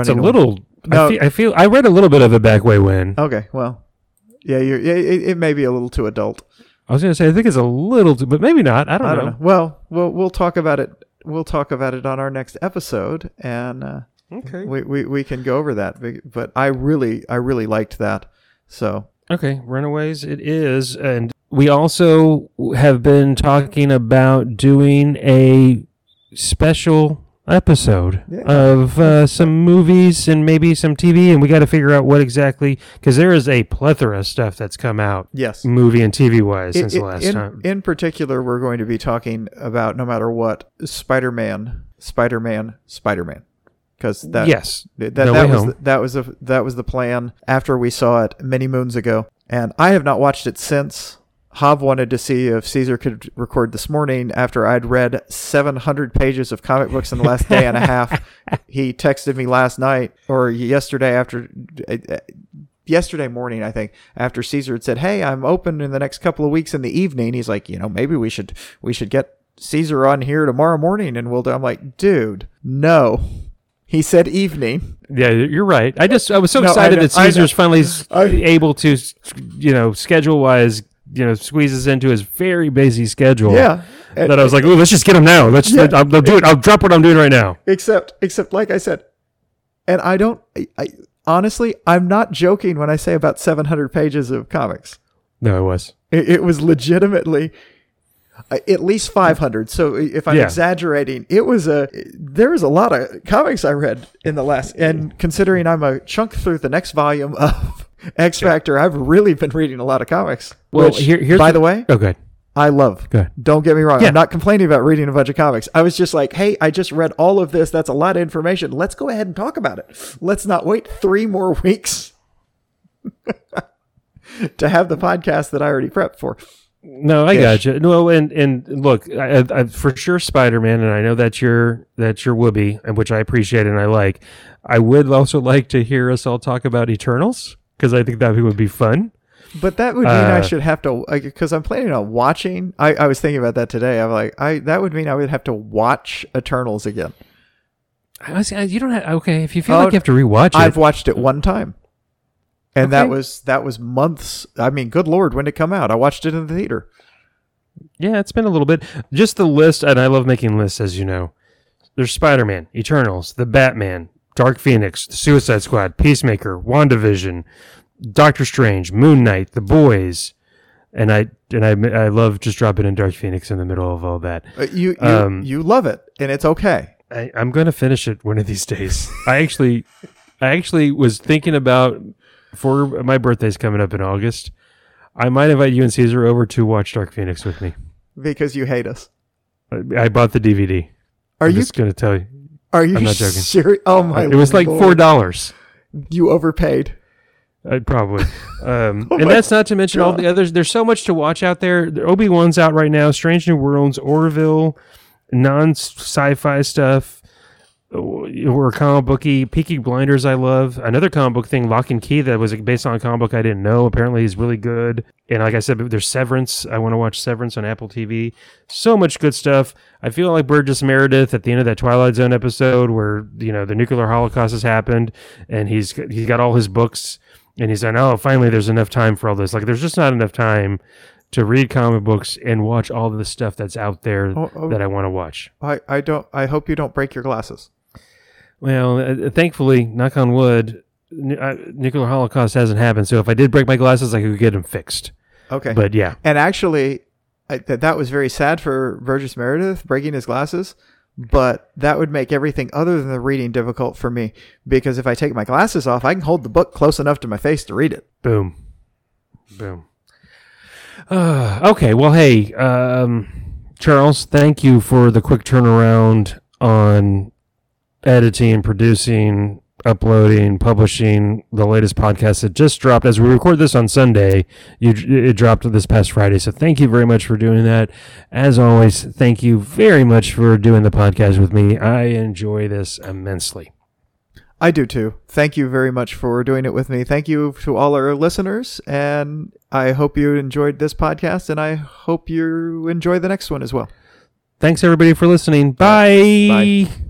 it's a little. No. I, feel, I feel I read a little bit of it back way when. okay, well, yeah, you're, yeah, it, it may be a little too adult. I was going to say I think it's a little, too, but maybe not. I don't, I know. don't know. Well, we'll we'll talk about it. We'll talk about it on our next episode, and uh, Okay. we, we we can go over that. But I really I really liked that. So Okay, Runaways it is. And we also have been talking about doing a special episode Yeah. of uh, some movies and maybe some TV, and we got to figure out what exactly because there is a plethora of stuff that's come out, yes, movie and TV wise, since the last in, time. in particular, we're going to be talking about no matter what Spider-Man, Spider-Man, Spider-Man, because that yes, that, No that was the, that was the that was the plan after we saw it many moons ago, and I have not watched it since. Hav wanted to see if Caesar could record this morning after I'd read 700 pages of comic books in the last day and a half. He texted me last night or yesterday after uh, yesterday morning, I think, after Caesar had said, "Hey, I'm open in the next couple of weeks in the evening." He's like, "You know, maybe we should we should get Caesar on here tomorrow morning and we'll do. I'm like, dude, no. He said evening. Yeah, you're right. I just I was so No, excited that. Caesar's finally I- able to, you know, schedule wise, you know, squeezes into his very busy schedule. Yeah. And- That I was like, oh, let's just get him now. Let's. Yeah. I'll, I'll do it. I'll drop what I'm doing right now. except except like I said, and I don't. I, I honestly, I'm not joking when I say about 700 pages of comics. No, it was. It, it was legitimately uh, at least 500. So if I'm Yeah. exaggerating, it was a there was a lot of comics I read in the last. And considering I'm a chunk through the next volume of X Factor, I've really been reading a lot of comics. Well, which, here- here's by the- the way, Oh, good. I love. Go ahead. Don't get me wrong. Yeah. I'm not complaining about reading a bunch of comics. I was just like, hey, I just read all of this. That's a lot of information. Let's go ahead and talk about it. Let's not wait three more weeks to have the podcast that I already prepped for. No, I Ish. got you. No, and and look, I, I, for sure Spider Man, and I know that's your that's your Whoopi, and which I appreciate and I like. I would also like to hear us all talk about Eternals because I think that would be fun. But that would mean I Uh, should have to, because I'm planning on watching. I, I was thinking about that today. I'm like, I that would mean I would have to watch Eternals again. I was, I- you don't have okay if you feel Oh, like you have to rewatch it. I've watched it one time, and that was that was months. I mean, good lord, when did it come out? I watched it in the theater. Yeah, it's been a little bit. Just the list, and I love making lists, as you know. There's Spider Man, Eternals, The Batman, Dark Phoenix, The Suicide Squad, Peacemaker, WandaVision, Doctor Strange, Moon Knight, The Boys, and I and I I love just dropping in Dark Phoenix in the middle of all that. Uh, You you, Um, you love it, and it's okay. I, I'm going to finish it one of these days. I actually, I actually was thinking about for my birthday's coming up in August. I might invite you and Caesar over to watch Dark Phoenix with me. because you hate us. I, I bought the DVD. Are I'm you just going to tell you. Are you I'm not joking. serious? Oh my! it was like Lord. four dollars. You overpaid. Uh, probably. Um, Oh and that's not to mention all the others. There's so much to watch out there. Obi Wan's out right now. Strange New Worlds, Orville, non sci-fi stuff, uh, Uh, or comic booky. Peaky Blinders, I love. Another comic book thing, Locke and Key, that was based on a comic book I didn't know. Apparently, is really good. And like I said, there's Severance. I want to watch Severance on Apple TV. So much good stuff. I feel like Burgess Meredith at the end of that Twilight Zone episode, where you know the nuclear holocaust has happened, and he's he's got all his books, and he's like, oh, finally, there's enough time for all this. Like, there's just not enough time to read comic books and watch all of the stuff that's out there Oh, oh. that I want to watch. I, I don't. I hope you don't break your glasses. Well, uh, thankfully, knock on wood, nu- uh, nuclear holocaust hasn't happened. So if I did break my glasses, I could get them fixed. Okay. But yeah, and actually, I, that that was very sad for Burgess Meredith breaking his glasses. But that would make everything other than the reading difficult for me because if I take my glasses off, I can hold the book close enough to my face to read it. boom, boom. Uh, okay, well, hey, um, Charles, thank you for the quick turnaround on editing, producing, uploading, publishing the latest podcast that just dropped. As we record this on Sunday, you it dropped this past Friday. So thank you very much for doing that. As always, thank you very much for doing the podcast with me. I enjoy this immensely. I do too. Thank you very much for doing it with me. Thank you to all our listeners. And I hope you enjoyed this podcast and I hope you enjoy the next one as well. Thanks everybody for listening. Bye. Bye.